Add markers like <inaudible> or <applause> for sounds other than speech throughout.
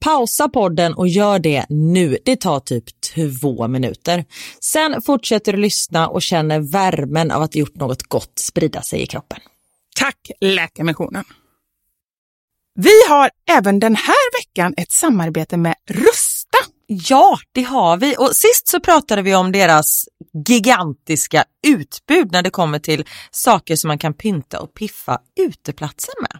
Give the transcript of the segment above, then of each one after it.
pausa podden och gör det nu. Det tar typ två minuter. Sen fortsätter du lyssna och känner värmen av att gjort något gott sprida sig i kroppen. Tack Läkarmissionen! Vi har även den här veckan ett samarbete med Rusta. Ja, det har vi. Och sist så pratade vi om deras gigantiska utbud när det kommer till saker som man kan pynta och piffa uteplatser med.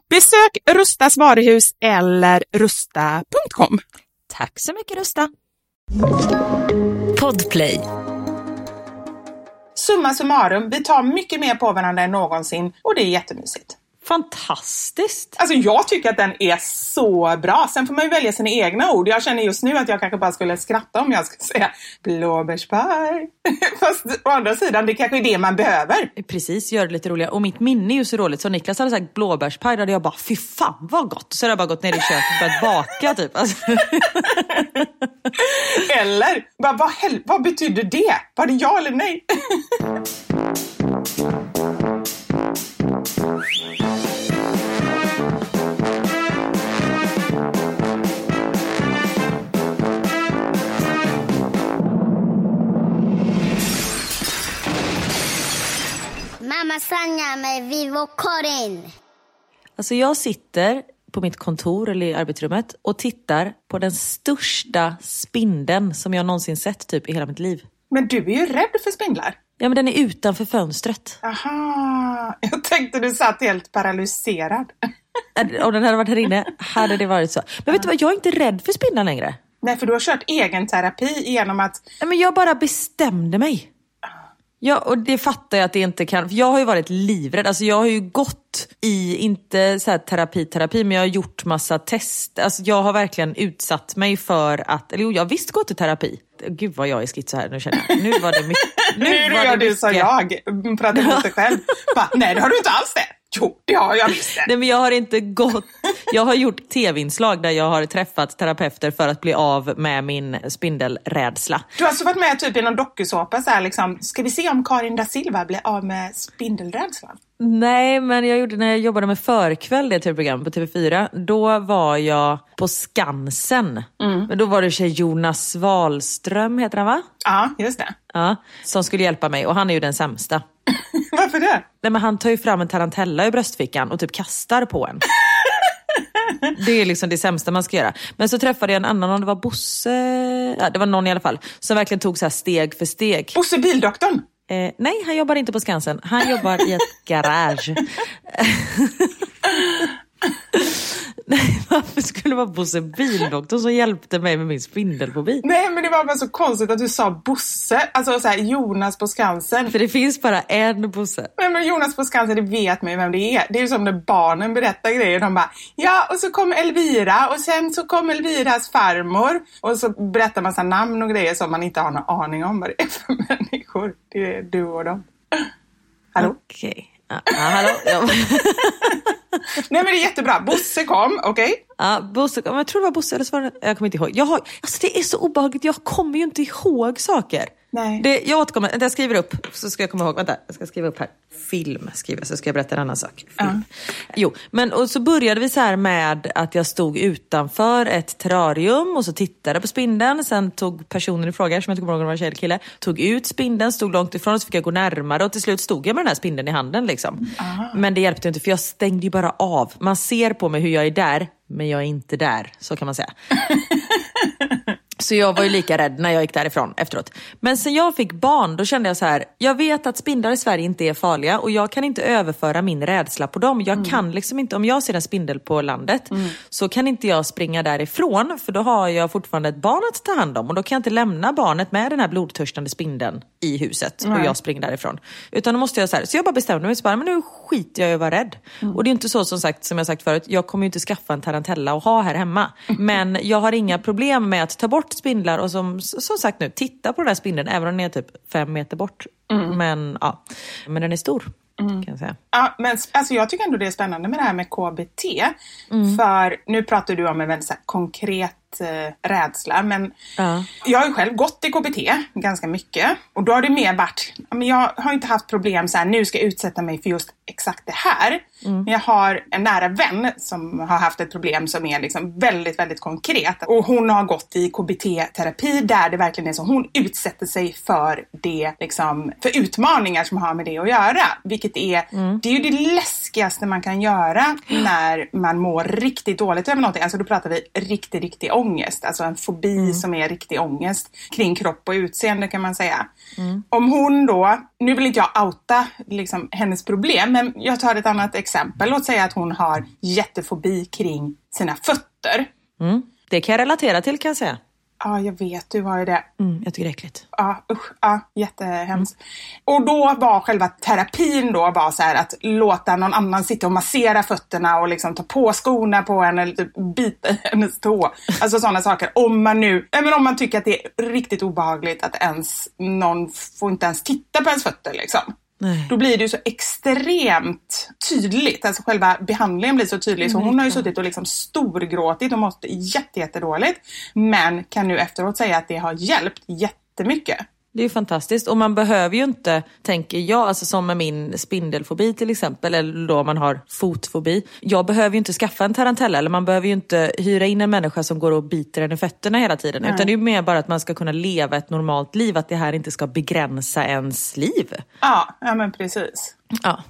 Besök Rustas varuhus eller rusta.com. Tack så mycket Rusta. Podplay. Summa summarum, vi tar mycket mer på varandra än någonsin och det är jättemysigt. Fantastiskt. Alltså jag tycker att den är så bra. Sen får man ju välja sina egna ord. Jag känner just nu att jag kanske bara skulle skratta om jag skulle säga blåbärspaj. <laughs> Fast å andra sidan, det kanske är det man behöver. Precis, gör det lite roligare. Och mitt minne är ju så dåligt så Niklas hade sagt blåbärspaj då hade jag bara fy fan vad gott. Så hade jag bara gått ner i köket och börjat baka typ. Alltså, <laughs> Eller, bara, vad, vad betyder det? Var det ja eller nej? <laughs> Mamma Sanja med Vivo Karin. alltså jag sitter på mitt kontor eller i arbetsrummet och tittar på den största spindeln som jag någonsin sett typ i hela mitt liv. Men du är ju rädd för spindlar. Ja men den är utanför fönstret. Aha, jag tänkte du satt helt paralyserad. Om den hade varit här inne hade det varit så. Men vet du vad, jag är inte rädd för spindlar längre. Nej, för du har kört egen terapi genom att... Nej, men jag bara bestämde mig. Ja, och det fattar jag att det inte kan. För jag har ju varit livrädd. Alltså jag har ju gått i, inte så terapi, terapi, men jag har gjort massa test. Alltså jag har verkligen utsatt mig för att, eller jo, jag har visst gått i terapi. Gud vad jag är schizo här, nu känner jag. Nu var det mycket. Nu, <laughs> nu var gör det du som mycket. jag, pratar emot dig <laughs> själv. Bara, nej, det har du inte alls det. Jo, det har jag <laughs> visst. Nej men jag har inte gått, jag har gjort tv-inslag där jag har träffat terapeuter för att bli av med min spindelrädsla. Du har alltså varit med typ i någon dokusåpa så här liksom, ska vi se om Karin da Silva blir av med spindelrädslan? Nej, men jag gjorde när jag jobbade med Förkväll, det tv-program på TV4. Då var jag på Skansen. Men då var det tjej Jonas Wahlström, heter han va? Ja, just det. Ja, som skulle hjälpa mig och han är ju den sämsta. <laughs> Varför det? Nej, men han tar ju fram en tarantella i bröstfickan och typ kastar på en. <laughs> Det är liksom det sämsta man ska göra. Men så träffade jag en annan, om det var Bosse, ja, det var någon i alla fall, som verkligen tog så här steg för steg. Bosse Bildoktorn. Eh, nej, han jobbar inte på Skansen. Han jobbar i ett garage. <laughs> <laughs> nej, varför skulle det vara Bosse Bildoktorn som hjälpte mig med min spindelfobi? Nej, men det var bara så konstigt att du sa Bosse. Alltså så här, Jonas på Skansen. För det finns bara en Bosse. Nej, men Jonas på Skansen, det vet man ju vem det är. Det är ju som när barnen berättar grejer. De bara, ja, och så kom Elvira och sen så kom Elviras farmor. Och så berättar man så här namn och grejer som man inte har någon aning om vad det är för <laughs> människor. Det är du och dem. Hallå? Okej. Ja, ja, hallå? <laughs> Nej men det är jättebra. Bosse kom, okej? Ja, Bosse, kom, jag tror det var Bosse eller så var det, jag kommer inte ihåg. Jag har, alltså det är så obehagligt, jag kommer ju inte ihåg saker. Nej. Det, jag återkommer, jag skriver upp så ska jag komma ihåg. Vänta, jag ska skriva upp här. Film skriver så ska jag berätta en annan sak. Film. Jo, men och så började vi så här med att jag stod utanför ett terrarium och så tittade på spindeln. Sen tog personen i fråga, som jag inte kommer ihåg om det var en tjej eller kille, tog ut spindeln, stod långt ifrån och så fick jag gå närmare och till slut stod jag med den här spindeln i handen. Liksom. Men det hjälpte inte för jag stängde ju bara av. Man ser på mig hur jag är där, men jag är inte där. Så kan man säga. <laughs> Så jag var ju lika rädd när jag gick därifrån efteråt. Men sen jag fick barn, då kände jag så här. Jag vet att spindlar i Sverige inte är farliga och jag kan inte överföra min rädsla på dem. Jag kan liksom inte, om jag ser en spindel på landet så kan inte jag springa därifrån för då har jag fortfarande ett barn att ta hand om och då kan jag inte lämna barnet med den här blodtörstande spindeln i huset och jag springer därifrån. Utan då måste jag så här, så jag bara bestämde mig, så bara, men nu skiter jag i att vara rädd. Och det är inte så som sagt, som jag sagt förut, jag kommer ju inte skaffa en tarantella och ha här hemma. <laughs> Men jag har inga problem med att ta bort spindlar och som, som sagt nu, titta på den här spindeln även om den är typ fem meter bort. Men ja, men den är stor kan jag säga. Ja, men alltså jag tycker ändå det är spännande med det här med KBT. För nu pratar du om en väldigt så här, konkret eh, rädsla. Men Ja. jag har ju själv gått i KBT ganska mycket. Och då har det mer varit, men jag har inte haft problem så här, nu ska jag utsätta mig för just exakt det här. Men jag har en nära vän som har haft ett problem som är liksom väldigt, väldigt konkret. Och hon har gått i KBT-terapi där det verkligen är så. Hon utsätter sig för det, liksom, för utmaningar som har med det att göra. Vilket är, det är ju det läskigaste man kan göra när man mår riktigt dåligt över någonting. Alltså då pratar vi riktig, riktig ångest. Alltså en fobi som är riktig ångest kring kropp och utseende kan man säga. Om hon då, nu vill inte jag outa liksom, hennes problem, men jag tar ett annat exempel. Låt säga att hon har jättefobi kring sina fötter. Mm. Det kan jag relatera till kan jag säga. Ja, jag vet, du har ju det. Mm, jag tycker det är äckligt. Ja, usch, ja, jättehemskt. Och då var själva terapin då var så här att låta någon annan sitta och massera fötterna och liksom ta på skorna på henne eller typ bita i hennes tå. Alltså sådana saker. Om man nu, men om man tycker att det är riktigt obehagligt att ens någon får inte ens titta på ens fötter liksom. Nej. Då blir det ju så extremt tydligt. Alltså själva behandlingen blir så tydlig. Så hon har ju suttit och liksom storgråtit och mått jätte, jättedåligt. Men kan nu efteråt säga att det har hjälpt jättemycket. Det är ju fantastiskt och man behöver ju inte, tänker jag, alltså som med min spindelfobi till exempel, eller då man har fotfobi. Jag behöver ju inte skaffa en tarantella eller man behöver ju inte hyra in en människa som går och biter en i fötterna hela tiden. Utan det är ju mer bara att man ska kunna leva ett normalt liv, att det här inte ska begränsa ens liv. Ja, ja men precis. Ja.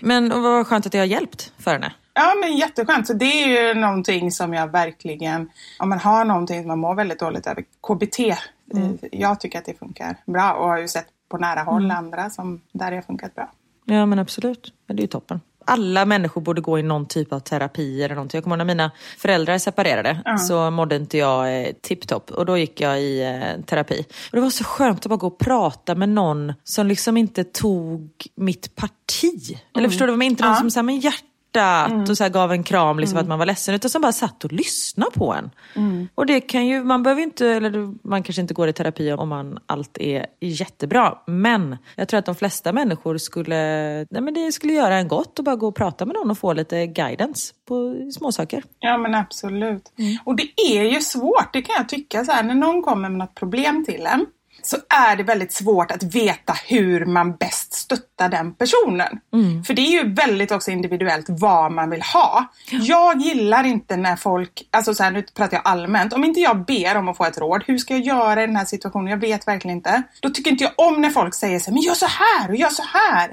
Men och vad skönt att det har hjälpt för henne. Ja men jätteskönt. Så det är ju någonting som jag verkligen, om man har någonting som man mår väldigt dåligt över, KBT. Eh, Jag tycker att det funkar bra och har ju sett på nära håll andra som där det har funkat bra. Ja men absolut, det är ju toppen. Alla människor borde gå i någon typ av terapi eller någonting. Jag kommer ihåg när mina föräldrar separerade så mådde inte jag eh, tipptopp och då gick jag i eh, terapi. Och det var så skönt att bara gå och prata med någon som liksom inte tog mitt parti. Eller förstår du? Inte någon som sa men hjärtat och så gav en kram liksom att man var ledsen utan som bara satt och lyssnade på en. Och det kan ju, man behöver inte, eller man kanske inte går i terapi om man allt är jättebra. Men jag tror att de flesta människor skulle, nej men det skulle göra en gott att bara gå och prata med någon och få lite guidance på småsaker. Ja men absolut. Och det är ju svårt, det kan jag tycka så här, när någon kommer med något problem till en så är det väldigt svårt att veta hur man bäst stöttar den personen. För det är ju väldigt också individuellt vad man vill ha. Jag gillar inte när folk, alltså så här, nu pratar jag allmänt, om inte jag ber om att få ett råd, hur ska jag göra i den här situationen? Jag vet verkligen inte. Då tycker inte jag om när folk säger så här, men gör så här och gör så här.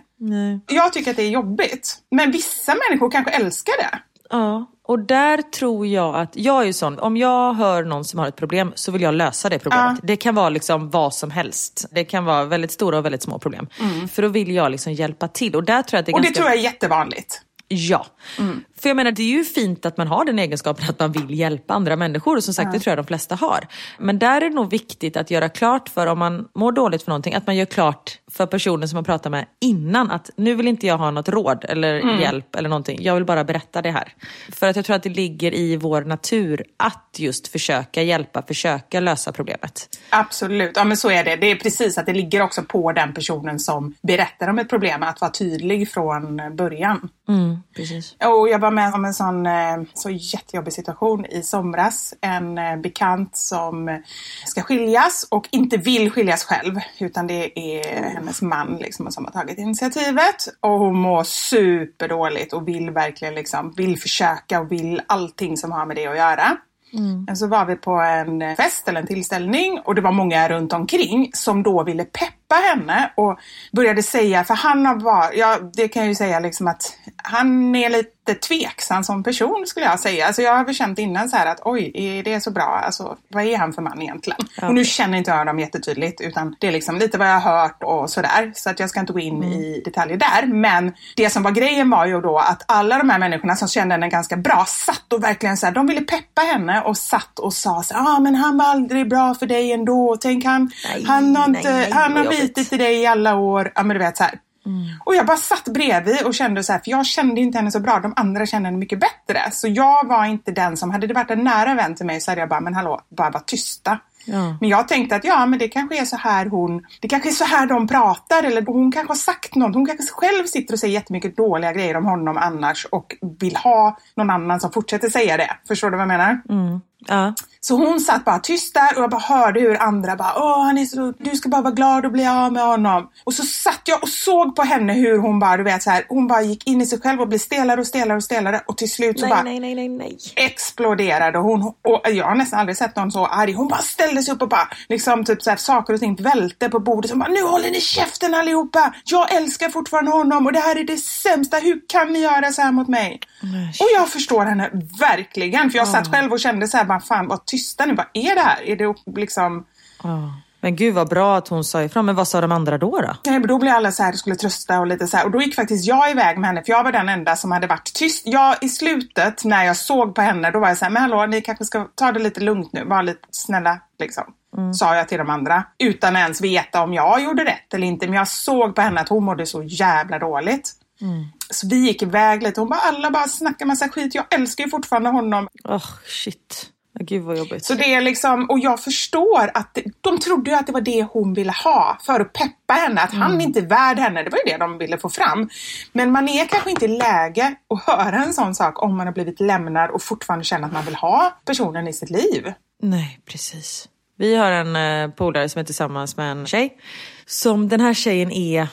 Jag tycker att det är jobbigt. Men vissa människor kanske älskar det. Ja, och där tror jag att, jag är ju sån, om jag hör någon som har ett problem så vill jag lösa det problemet. Det kan vara liksom vad som helst. Det kan vara väldigt stora och väldigt små problem. För då vill jag liksom hjälpa till. Och där tror jag att det är Och det ganska... tror jag är jättevanligt. Ja. För jag menar det är ju fint att man har den egenskapen att man vill hjälpa andra människor och som sagt det tror jag de flesta har. Men där är det nog viktigt att göra klart för om man mår dåligt för någonting att man gör klart för personen som man pratar med innan att nu vill inte jag ha något råd eller hjälp eller någonting. Jag vill bara berätta det här. För att jag tror att det ligger i vår natur att just försöka hjälpa, försöka lösa problemet. Absolut, ja men så är det. Det är precis att det ligger också på den personen som berättar om ett problem att vara tydlig från början. Mm, precis. Och jag var med om en sån eh, så jättejobbig situation i somras. En eh, bekant som ska skiljas och inte vill skiljas själv utan det är hennes man liksom som har tagit initiativet och hon mår superdåligt och vill verkligen liksom, vill försöka och vill allting som har med det att göra. Mm. Så var vi på en fest eller en tillställning och det var många runt omkring som då ville peppa henne och började säga, för han har varit, ja det kan jag ju säga liksom att han är lite tveksam som person skulle jag säga. Alltså jag har väl känt innan så här att oj, är det så bra? Alltså vad är han för man egentligen? Okay. Och nu känner inte jag honom jättetydligt utan det är liksom lite vad jag har hört och sådär. Så att jag ska inte gå in mm. i detaljer där. Men det som var grejen var ju då att alla de här människorna som kände henne ganska bra satt och verkligen så här, de ville peppa henne och satt och sa så ja ah, men han var aldrig bra för dig ändå. Tänk han, nej, han har, inte, nej, han har bitit i dig i alla år. Ja men du vet så här. Mm. Och jag bara satt bredvid och kände så här, för jag kände inte henne så bra. De andra kände henne mycket bättre. Så jag var inte den som, hade det varit en nära vän till mig så hade jag bara, men hallå, bara var tysta. Ja. Men jag tänkte att ja, men det kanske är så här hon, det kanske är så här de pratar eller hon kanske har sagt något. Hon kanske själv sitter och säger jättemycket dåliga grejer om honom annars och vill ha någon annan som fortsätter säga det. Förstår du vad jag menar? Mm. Ja. Så hon satt bara tyst där och jag bara hörde hur andra bara Åh, han är så, du ska bara vara glad och bli av med honom. Och så satt jag och såg på henne hur hon bara, du vet så här, hon bara gick in i sig själv och blev stelare och stelare och stelare och till slut så nej, bara nej, nej, nej, nej. exploderade hon. Och jag har nästan aldrig sett någon så arg. Hon bara ställde sig upp och bara liksom typ så här, saker och ting välte på bordet. Så bara, nu håller ni käften allihopa. Jag älskar fortfarande honom och det här är det sämsta. Hur kan ni göra så här mot mig? Nej. Och jag förstår henne verkligen. För jag satt själv och kände så här, bara, fan var tysta nu. Vad är det här? Är det liksom... Oh. Men gud vad bra att hon sa ifrån. Men vad sa de andra då? Då, Nej, men då blev alla så här, skulle trösta och lite så här. Och då gick faktiskt jag iväg med henne för jag var den enda som hade varit tyst. Jag i slutet när jag såg på henne då var jag så här, men hallå ni kanske ska ta det lite lugnt nu. Var lite snälla liksom. Mm. Sa jag till de andra. Utan att ens veta om jag gjorde rätt eller inte. Men jag såg på henne att hon mådde så jävla dåligt. Mm. Så vi gick iväg lite. Hon bara, alla bara snackar massa skit. Jag älskar ju fortfarande honom. Oh, shit. Gud vad jobbigt. Så det är liksom, och jag förstår att de trodde ju att det var det hon ville ha för att peppa henne, att mm. han inte är värd henne. Det var ju det de ville få fram. Men man är kanske inte i läge att höra en sån sak om man har blivit lämnad och fortfarande känner att man vill ha personen i sitt liv. Nej, precis. Vi har en eh, polare som är tillsammans med en tjej. Som den här tjejen är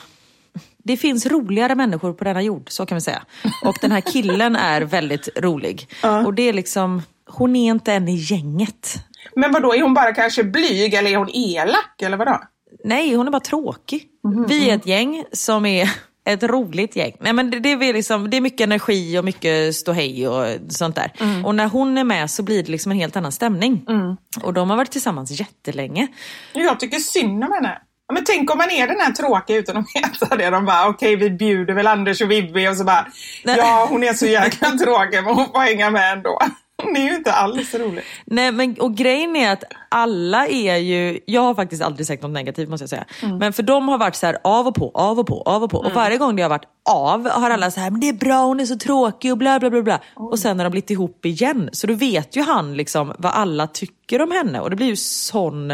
det finns roligare människor på denna jord, så kan vi säga. Och den här killen är väldigt rolig. Uh. Och det är liksom, hon är inte en i gänget. Men vad då är hon bara kanske blyg eller är hon elak eller vadå? Nej, hon är bara tråkig. Mm. Vi är ett gäng som är <laughs> ett roligt gäng. Nej, men det, det, är liksom, det är mycket energi och mycket ståhej och sånt där. Mm. Och när hon är med så blir det liksom en helt annan stämning. Mm. Och de har varit tillsammans jättelänge. Jag tycker synd om henne. Men tänk om man är den här tråkiga utan att <laughs> veta det. De bara, okej okay, vi bjuder väl Anders och Vivi och så bara, ja hon är så jäkla <laughs> tråkig men hon får hänga med ändå. Hon är ju inte alls rolig. Nej, men och grejen är att alla är ju, jag har faktiskt aldrig sagt något negativt måste jag säga. Mm. Men för de har varit så här av och på, av och på, av och på. Mm. Och varje gång det har varit av har alla så här, men det är bra, hon är så tråkig och bla bla bla. bla. Mm. Och sen har de blivit ihop igen. Så då vet ju han liksom vad alla tycker om henne. Och det blir ju sån,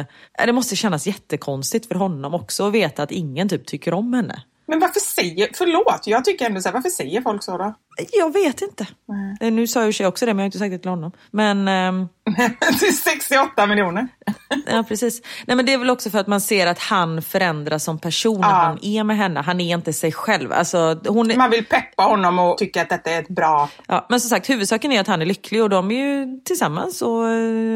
det måste kännas jättekonstigt för honom också att veta att ingen typ tycker om henne. Men varför säger, förlåt, jag tycker ändå så här, varför säger folk så då? Jag vet inte. Nej. Eh, nu sa jag också det, men jag har inte sagt det till honom. Men... Ähm... till 68 miljoner. <laughs> ja, precis. Nej, men det är väl också för att man ser att han förändras som person när han är med henne. Han är inte sig själv. Alltså, hon är... Man vill peppa honom och tycka att detta är ett bra... Ja, men som sagt, huvudsaken är att han är lycklig och de är ju tillsammans. Och,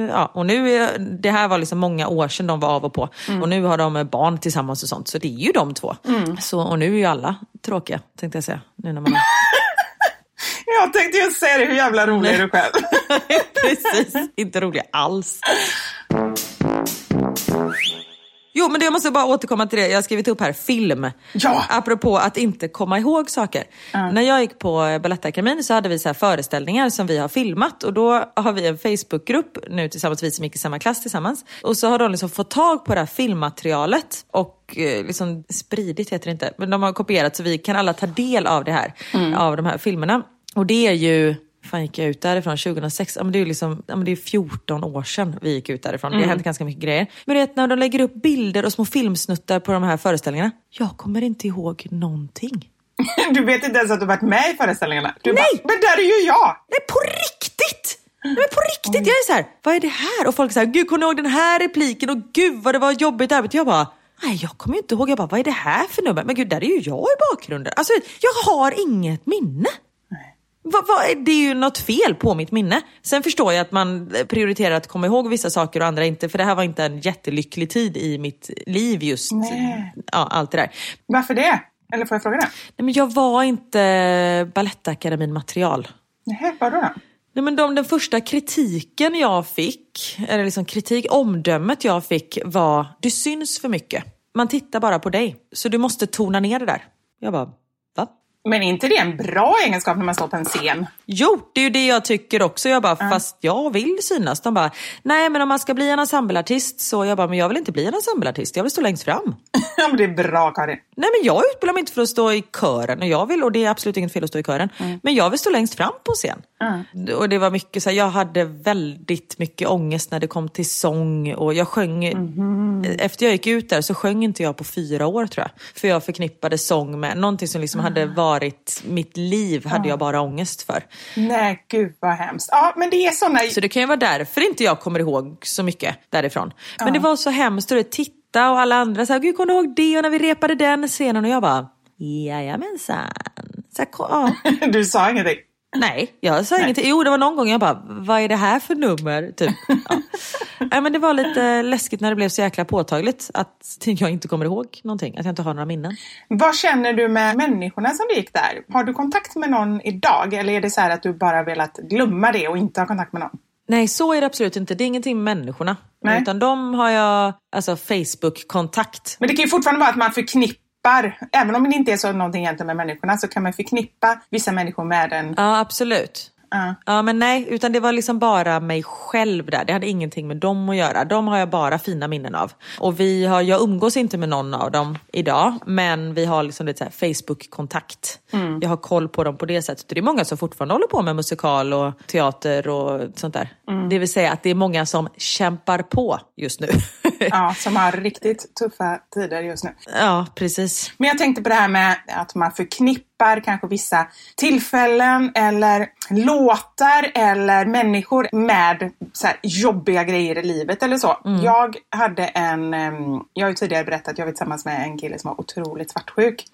ja, och nu är, det här var liksom många år sedan de var av och på. Mm. Och nu har de barn tillsammans och sånt. Så det är ju de två. Mm. Så, och nu är ju alla tråkiga, tänkte jag säga. Nu när man... <laughs> Jag tänkte just säga det, hur jävla rolig är du själv? <laughs> Precis, inte rolig alls. Jo, men jag måste bara återkomma till det. Jag har skrivit upp här, film. Ja. Apropå att inte komma ihåg saker. Mm. När jag gick på Balettakademin så hade vi så här föreställningar som vi har filmat. Och då har vi en Facebookgrupp nu tillsammans, vi som gick i samma klass tillsammans. Och så har de liksom fått tag på det här filmmaterialet. Och eh, liksom spridit heter det inte, men de har kopierat så vi kan alla ta del av det här. Mm. Av de här filmerna. Och det är ju fan gick jag ut därifrån? 2006? Ja, men det, är liksom, ja, men det är 14 år sedan vi gick ut därifrån. Mm. Det har mm. hänt ganska mycket grejer. Men vet, när de lägger upp bilder och små filmsnuttar på de här föreställningarna. Jag kommer inte ihåg någonting. <laughs> Du vet inte ens att du varit med i föreställningarna? Du Nej! Bara, men där är ju jag! Nej, på riktigt! Nej, men på riktigt, jag är så här, vad är det här? Och folk säger, gud kommer ni ihåg den här repliken? Och gud vad det var jobbigt arbete. Jag bara, nej jag kommer ju inte ihåg. Jag bara, vad är det här för nummer? Men gud, där är ju jag i bakgrunden. Alltså, jag har inget minne. Vad, är- det är ju något fel på mitt minne. Sen förstår jag att man prioriterar att komma ihåg vissa saker och andra inte. För det här var inte en jättelycklig tid i mitt liv just. Nej. Ja, allt det där. Varför det? Eller får jag fråga det? Nej, men jag var inte Balettakademin material. Nej, vadå då? Nej, men de, den första kritiken jag fick, eller liksom kritik, omdömet jag fick var du syns för mycket. Man tittar bara på dig, så du måste tona ner det där. Jag bara, va? Men är inte det en bra egenskap när man står på en scen? Jo, det är ju det jag tycker också. Jag bara, fast jag vill synas. De bara, nej men om man ska bli en ensembleartist så jag bara, men jag vill inte bli en ensembleartist, jag vill stå längst fram. <laughs> Ja, men det är bra Karin. Nej men jag utbildar mig inte för att stå i kören och jag vill, och det är absolut inget fel att stå i kören, men jag vill stå längst fram på scen. Och det var mycket så här, jag hade väldigt mycket ångest när det kom till sång och jag sjöng, efter jag gick ut där så sjöng inte jag på fyra år tror jag. För jag förknippade sång med någonting som liksom hade varit mitt liv, hade jag bara ångest för. Nej, gud vad hemskt. Ja, men det är såna... Så det kan ju vara därför inte jag kommer ihåg så mycket därifrån. Men det var så hemskt och det titta och alla andra sa, gud kommer du ihåg det och när vi repade den scenen och jag bara, jajamensan. Så här, ja. <laughs> Du sa ingenting. Nej, jag sa ingenting. Jo, det var någon gång jag bara, vad är det här för nummer? Typ. Ja. <laughs> Nej, men det var lite läskigt när det blev så jäkla påtagligt att jag inte kommer ihåg någonting, att jag inte har några minnen. Vad känner du med människorna som du gick där? Har du kontakt med någon idag? Eller är det så här att du bara velat glömma det och inte ha kontakt med någon? Nej, så är det absolut inte. Det är ingenting med människorna. Nej. Utan de har jag alltså Facebook-kontakt. Men det kan ju fortfarande vara att man förknippar, även om det inte är så någonting egentligen med människorna, så kan man förknippa vissa människor med en... Ja, absolut. Ja. Ja, men nej, utan det var liksom bara mig själv där. Det hade ingenting med dem att göra. De har jag bara fina minnen av. Och vi har, jag umgås inte med någon av dem idag, men vi har liksom lite Facebook-kontakt. Jag har koll på dem på det sättet. Det är många som fortfarande håller på med musikal och teater och sånt där. Det vill säga att det är många som kämpar på just nu. <laughs> Ja, <laughs> som har riktigt tuffa tider just nu. ja, precis. Men jag tänkte på det här med att man förknippar kanske vissa tillfällen eller låtar eller människor med så här jobbiga grejer i livet eller så. Jag hade en, jag har ju tidigare berättat att jag var tillsammans med en kille som var otroligt svartsjuk.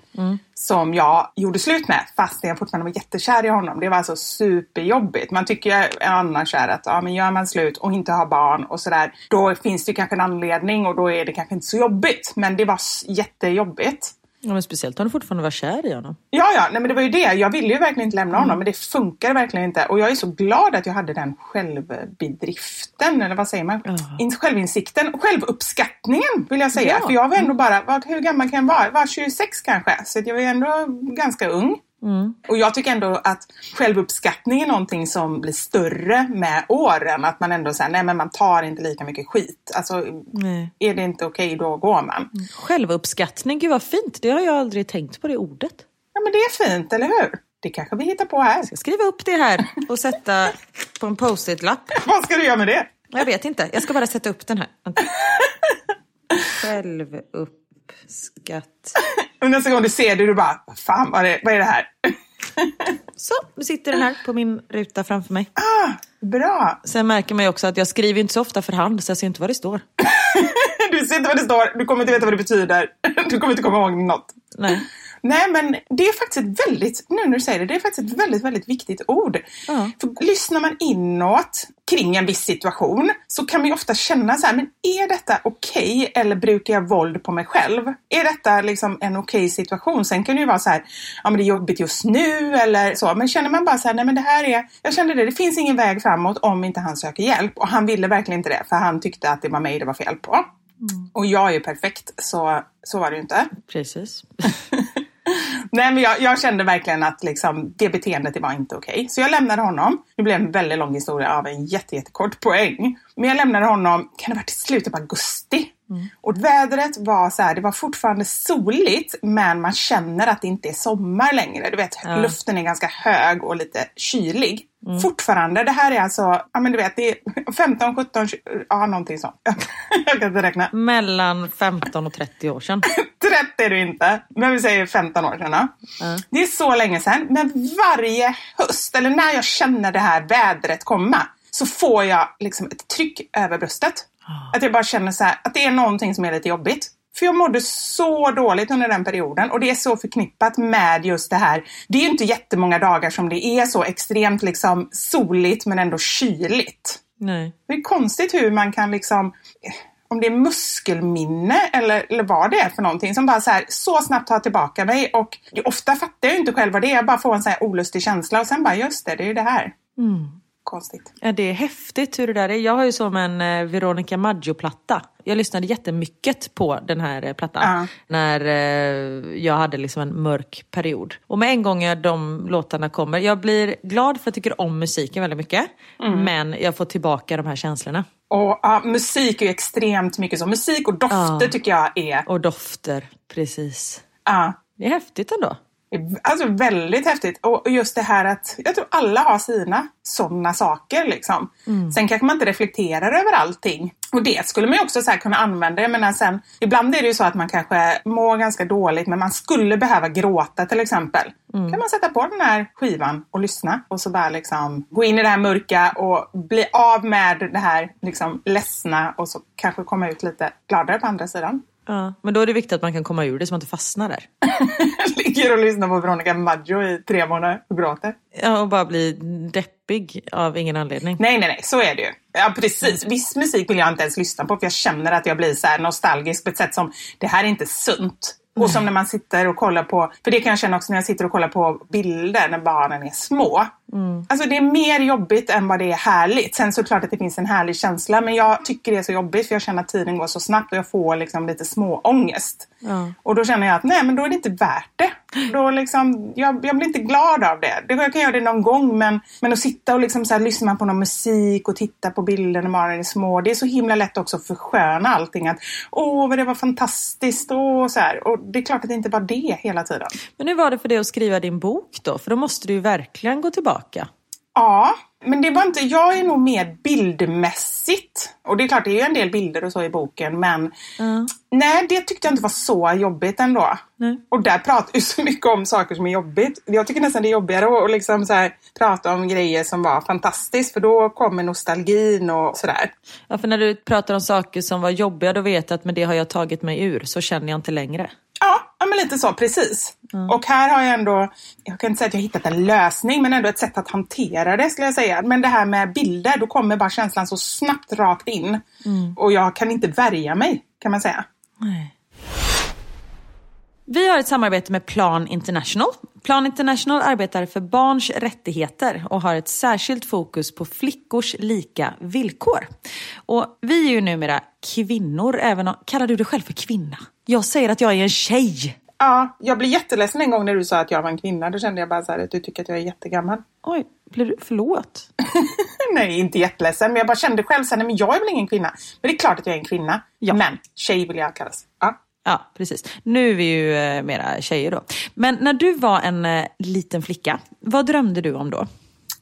Som jag gjorde slut med fast jag fortfarande var jättekär i honom. Det var alltså superjobbigt. Man tycker ju annars är att ja, men gör man slut och inte har barn och sådär då finns det kanske en anledning och då är det kanske inte så jobbigt. Men det var jättejobbigt. Ja, men speciellt om du fortfarande var kär i honom. Ja, ja, nej, men det var ju det. Jag ville ju verkligen inte lämna honom, men det funkar verkligen inte. Och jag är så glad att jag hade den självbedriften, eller vad säger man? In, självinsikten, självuppskattningen vill jag säga. Ja. För jag var ändå bara, vad, hur gammal kan jag vara? Jag var 26 kanske, så jag var ändå ganska ung. Och jag tycker ändå att självuppskattning är någonting som blir större med åren. Att man ändå säger, nej men man tar inte lika mycket skit. Alltså, Nej. är det inte okej, då går man. Självuppskattning, gud vad fint. Det har jag aldrig tänkt på det ordet. Ja, men det är fint, eller hur? Det kanske vi hittar på här. Jag ska skriva upp det här och sätta på en post-it-lapp. <laughs> Vad ska du göra med det? Jag vet inte, jag ska bara sätta upp den här. Vänta. <laughs> Och nästa gång du ser det, du bara, "Vad fan vad är det, vad är det här? <laughs> Så, nu sitter den här på min ruta framför mig. Ah, bra! Sen märker man ju också att jag skriver inte så ofta för hand så jag ser inte vad det står. <laughs> Du ser inte vad det står, du kommer inte veta vad det betyder. Du kommer inte komma ihåg något. Nej. Nej, men det är faktiskt ett väldigt, nu när du säger det, det är faktiskt ett väldigt, väldigt viktigt ord. Ja. För lyssnar man inåt kring en viss situation så kan man ju ofta känna så här, men är detta okej eller brukar jag våld på mig själv? Är detta liksom en okej situation? Sen kan det ju vara så här, ja men det är jobbigt just nu eller så. Men känner man bara så här, nej men det här är, jag kände det, det finns ingen väg framåt om inte han söker hjälp. Och han ville verkligen inte det, för han tyckte att det var mig det var fel på. Och jag är ju perfekt, så, så var det ju inte. Precis. <laughs> Nej, men jag, jag kände verkligen att liksom, det beteendet det var inte okej. Så jag lämnade honom. Det blev en väldigt lång historia av en jätte, jättekort poäng. Men jag lämnade honom, kan det ha varit i slutet på augusti? Och vädret var så här, det var fortfarande soligt men man känner att det inte är sommar längre. Du vet, luften är ganska hög och lite kylig. Fortfarande, det här är alltså, ja men du vet, det är 15, 17, 20, ja någonting sånt. <laughs> jag kan inte räkna. Mellan 15 och 30 år sedan. <laughs> sett är du inte. Men vi säger 15 år sedan. då. Det är så länge sedan. Men varje höst, eller när jag känner det här vädret komma, så får jag liksom ett tryck över bröstet. Att jag bara känner så här, att det är någonting som är lite jobbigt. För jag mådde så dåligt under den perioden och det är så förknippat med just det här. Det är ju inte jättemånga dagar som det är så extremt liksom soligt men ändå kyligt. Nej. Det är konstigt hur man kan liksom, om det är muskelminne eller, eller vad det är för någonting som bara så här, så snabbt tar tillbaka mig och ofta fattar jag inte själv vad det är, jag bara får en så här olustig känsla och sen bara just det, det är ju det här. Konstigt. Ja, det är häftigt hur det där är. Jag har ju som en eh, Veronica Maggio-platta. Jag lyssnade jättemycket på den här eh, plattan Ja. när eh, jag hade liksom en mörk period. Och med en gång de låtarna kommer, jag blir glad för att jag tycker om musiken väldigt mycket. Men jag får tillbaka de här känslorna. Och ja, musik är ju extremt mycket så. Musik och dofter Ja. tycker jag är, Och dofter, precis. ja, Det är häftigt ändå. Alltså väldigt häftigt. Och just det här att jag tror alla har sina sådana saker. Liksom. Sen kanske man inte reflekterar över allting. Och det skulle man ju också så kunna använda. Jag menar sen, ibland är det ju så att man kanske mår ganska dåligt men man skulle behöva gråta till exempel. kan man sätta på den här skivan och lyssna och så bara liksom gå in i det här mörka och bli av med det här liksom ledsna och så kanske komma ut lite gladare på andra sidan. Ja. Men då är det viktigt att man kan komma ur det så man inte fastnar där. <laughs> Ligger och lyssnar på Veronica Maggio i tre månader och gråter. Ja, och bara bli deppig av ingen anledning. Nej, nej, nej, så är det ju. Ja, precis. Viss musik vill jag inte ens lyssna på för jag känner att jag blir så nostalgisk på ett sätt som, det här är inte sunt. Och som när man sitter och kollar på, för det kan jag känna också när jag sitter och kollar på bilder när barnen är små. Alltså det är mer jobbigt än vad det är härligt. Sen såklart att det finns en härlig känsla men jag tycker det är så jobbigt för jag känner att tiden går så snabbt och jag får liksom lite små ångest. Ja. Och då känner jag att nej men då är det inte värt det. Då liksom, jag, jag blir inte glad av det. det. Jag kan göra det någon gång men, men att sitta och liksom så här, lyssna på någon musik och titta på bilder när barnen är små. Det är så himla lätt också att försköna allting. Att åh vad det var fantastiskt och så här. Och det är klart att det inte var det hela tiden. Men hur var det för dig att skriva din bok då? För då måste du ju verkligen gå tillbaka. Ja, men det var inte, jag är nog mer bildmässigt. Och det är klart, det är ju en del bilder och så i boken, men nej, det tyckte jag inte var så jobbigt ändå. Nej. Och där pratar vi <laughs> så mycket om saker som är jobbigt. Jag tycker nästan det är jobbigare att att liksom så här, prata om grejer som var fantastiskt, för då kommer nostalgin och sådär. Ja, för när du pratar om saker som var jobbiga, då vet jag att med det har jag tagit mig ur. Så känner jag inte längre. Ja, men lite så, precis. Och här har jag ändå, jag kan inte säga att jag hittat en lösning, men ändå ett sätt att hantera det skulle jag säga. Men det här med bilder, då kommer bara känslan så snabbt rakt in. Och jag kan inte värja mig, kan man säga. Vi har ett samarbete med Plan International. Plan International arbetar för barns rättigheter och har ett särskilt fokus på flickors lika villkor. Och vi är ju numera kvinnor, även om... Kallar du dig själv för kvinna? Jag säger att jag är en tjej. Ja, jag blev jätteledsen en gång när du sa att jag var en kvinna. Då kände jag bara så här att du tycker att jag är jättegammal. Oj, blir du... Förlåt. <laughs> nej, inte jätteledsen, men jag bara kände själv så här, nej men jag är väl ingen kvinna. Men det är klart att jag är en kvinna. Ja. Men tjej vill jag kallas. Ja. Ja, precis. Nu är vi ju eh, mera tjejer då. Men när du var en eh, liten flicka, vad drömde du om då?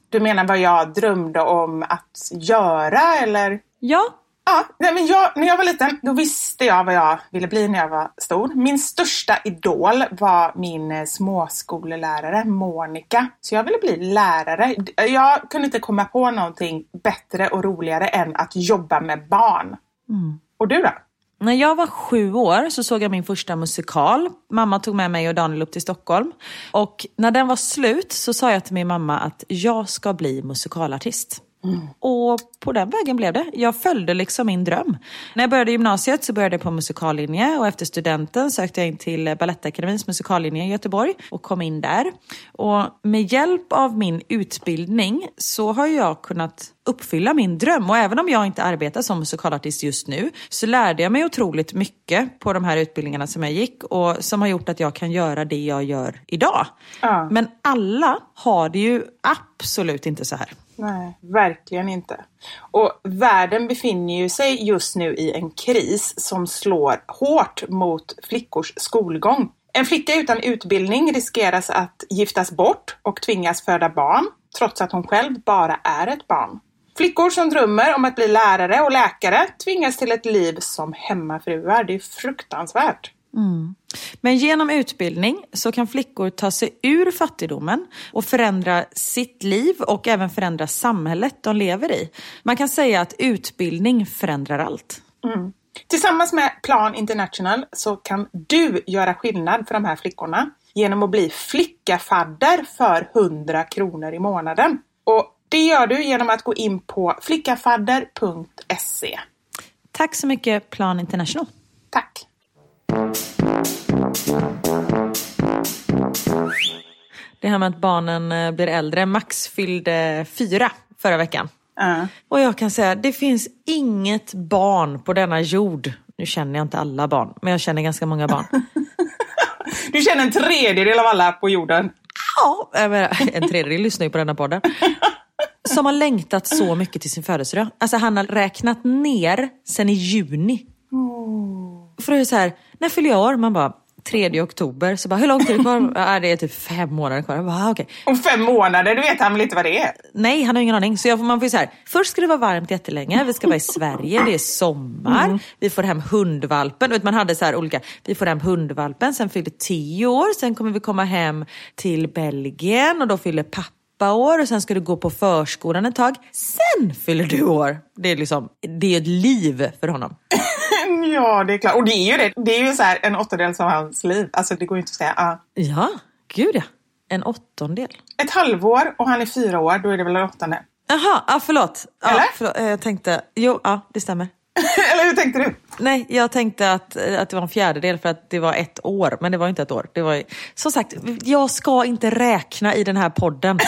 Du menar vad jag drömde om att göra eller? Ja, Ja, nej, men jag, när jag var liten då visste jag vad jag ville bli när jag var stor. Min största idol var min eh, småskolelärare Monica. Så jag ville bli lärare. Jag kunde inte komma på någonting bättre och roligare än att jobba med barn. Och du då? När jag var sju år så såg jag min första musikal. Mamma tog med mig och Daniel upp till Stockholm. Och när den var slut så sa jag till min mamma att jag ska bli musikalartist. Och på den vägen blev det. Jag följde liksom min dröm. När jag började gymnasiet så började jag på musikallinje och efter studenten sökte jag in till Balettakademins musikallinje i Göteborg och kom in där. Och med hjälp av min utbildning så har jag kunnat uppfylla min dröm. Och även om jag inte arbetar som musikalartist just nu så lärde jag mig otroligt mycket på de här utbildningarna som jag gick och som har gjort att jag kan göra det jag gör idag. Ja. Men alla har det ju absolut inte så här. Nej, verkligen inte. Och världen befinner ju sig just nu i en kris som slår hårt mot flickors skolgång. En flicka utan utbildning riskeras att giftas bort och tvingas föda barn, trots att hon själv bara är ett barn. Flickor som drömmer om att bli lärare och läkare tvingas till ett liv som hemmafruar. Det är fruktansvärt. Men genom utbildning så kan flickor ta sig ur fattigdomen och förändra sitt liv och även förändra samhället de lever i. Man kan säga att utbildning förändrar allt. Tillsammans med Plan International så kan du göra skillnad för de här flickorna genom att bli flickafadder för 100 kronor i månaden. Och det gör du genom att gå in på flickafadder.se. Tack så mycket Plan International. Tack! Det här med att barnen eh, blir äldre. Max fyllde fyra förra veckan. Ja. Och jag kan säga, det finns inget barn på denna jord. Nu känner jag inte alla barn, men jag känner ganska många barn. <laughs> Du känner en tredjedel av alla på jorden. ja, en tredjedel lyssnar ju på denna podden. Som har längtat så mycket till sin födelsedag. Alltså han har räknat ner sen i juni. För det är så här, när fyller jag år? Man bara, 3 oktober. Så bara, hur långt är det kvar? <laughs> ja, det är typ fem månader kvar. Jag bara, ah, okej. Om fem månader, du vet han väl inte vad det är? Nej, han har ingen aning. Så jag, man får ju så här, först ska det vara varmt jättelänge, vi ska vara i Sverige, det är sommar, vi får hem hundvalpen. Vet, man hade så här olika, vi får hem hundvalpen, sen fyller tio år, sen kommer vi komma hem till Belgien och då fyller pappa år och sen ska du gå på förskolan ett tag. Sen fyller du år. Det är liksom, det är ett liv för honom. <laughs> Ja, det är klart. Och det är ju det. Det är ju så här en åttondels av hans liv. Alltså det går ju inte att säga. Ja. Ja, gud ja. En åttondel. Ett halvår och han är fyra år, då är det väl en åttonde. Jaha, ah, förlåt. Ja, Eller? förlåt. Eh, Jag tänkte, jo, ja, det stämmer. <laughs> Eller hur tänkte du? Nej, jag tänkte att, att det var en fjärdedel för att det var ett år. Men det var inte ett år. Det var, som sagt, jag ska inte räkna i den här podden.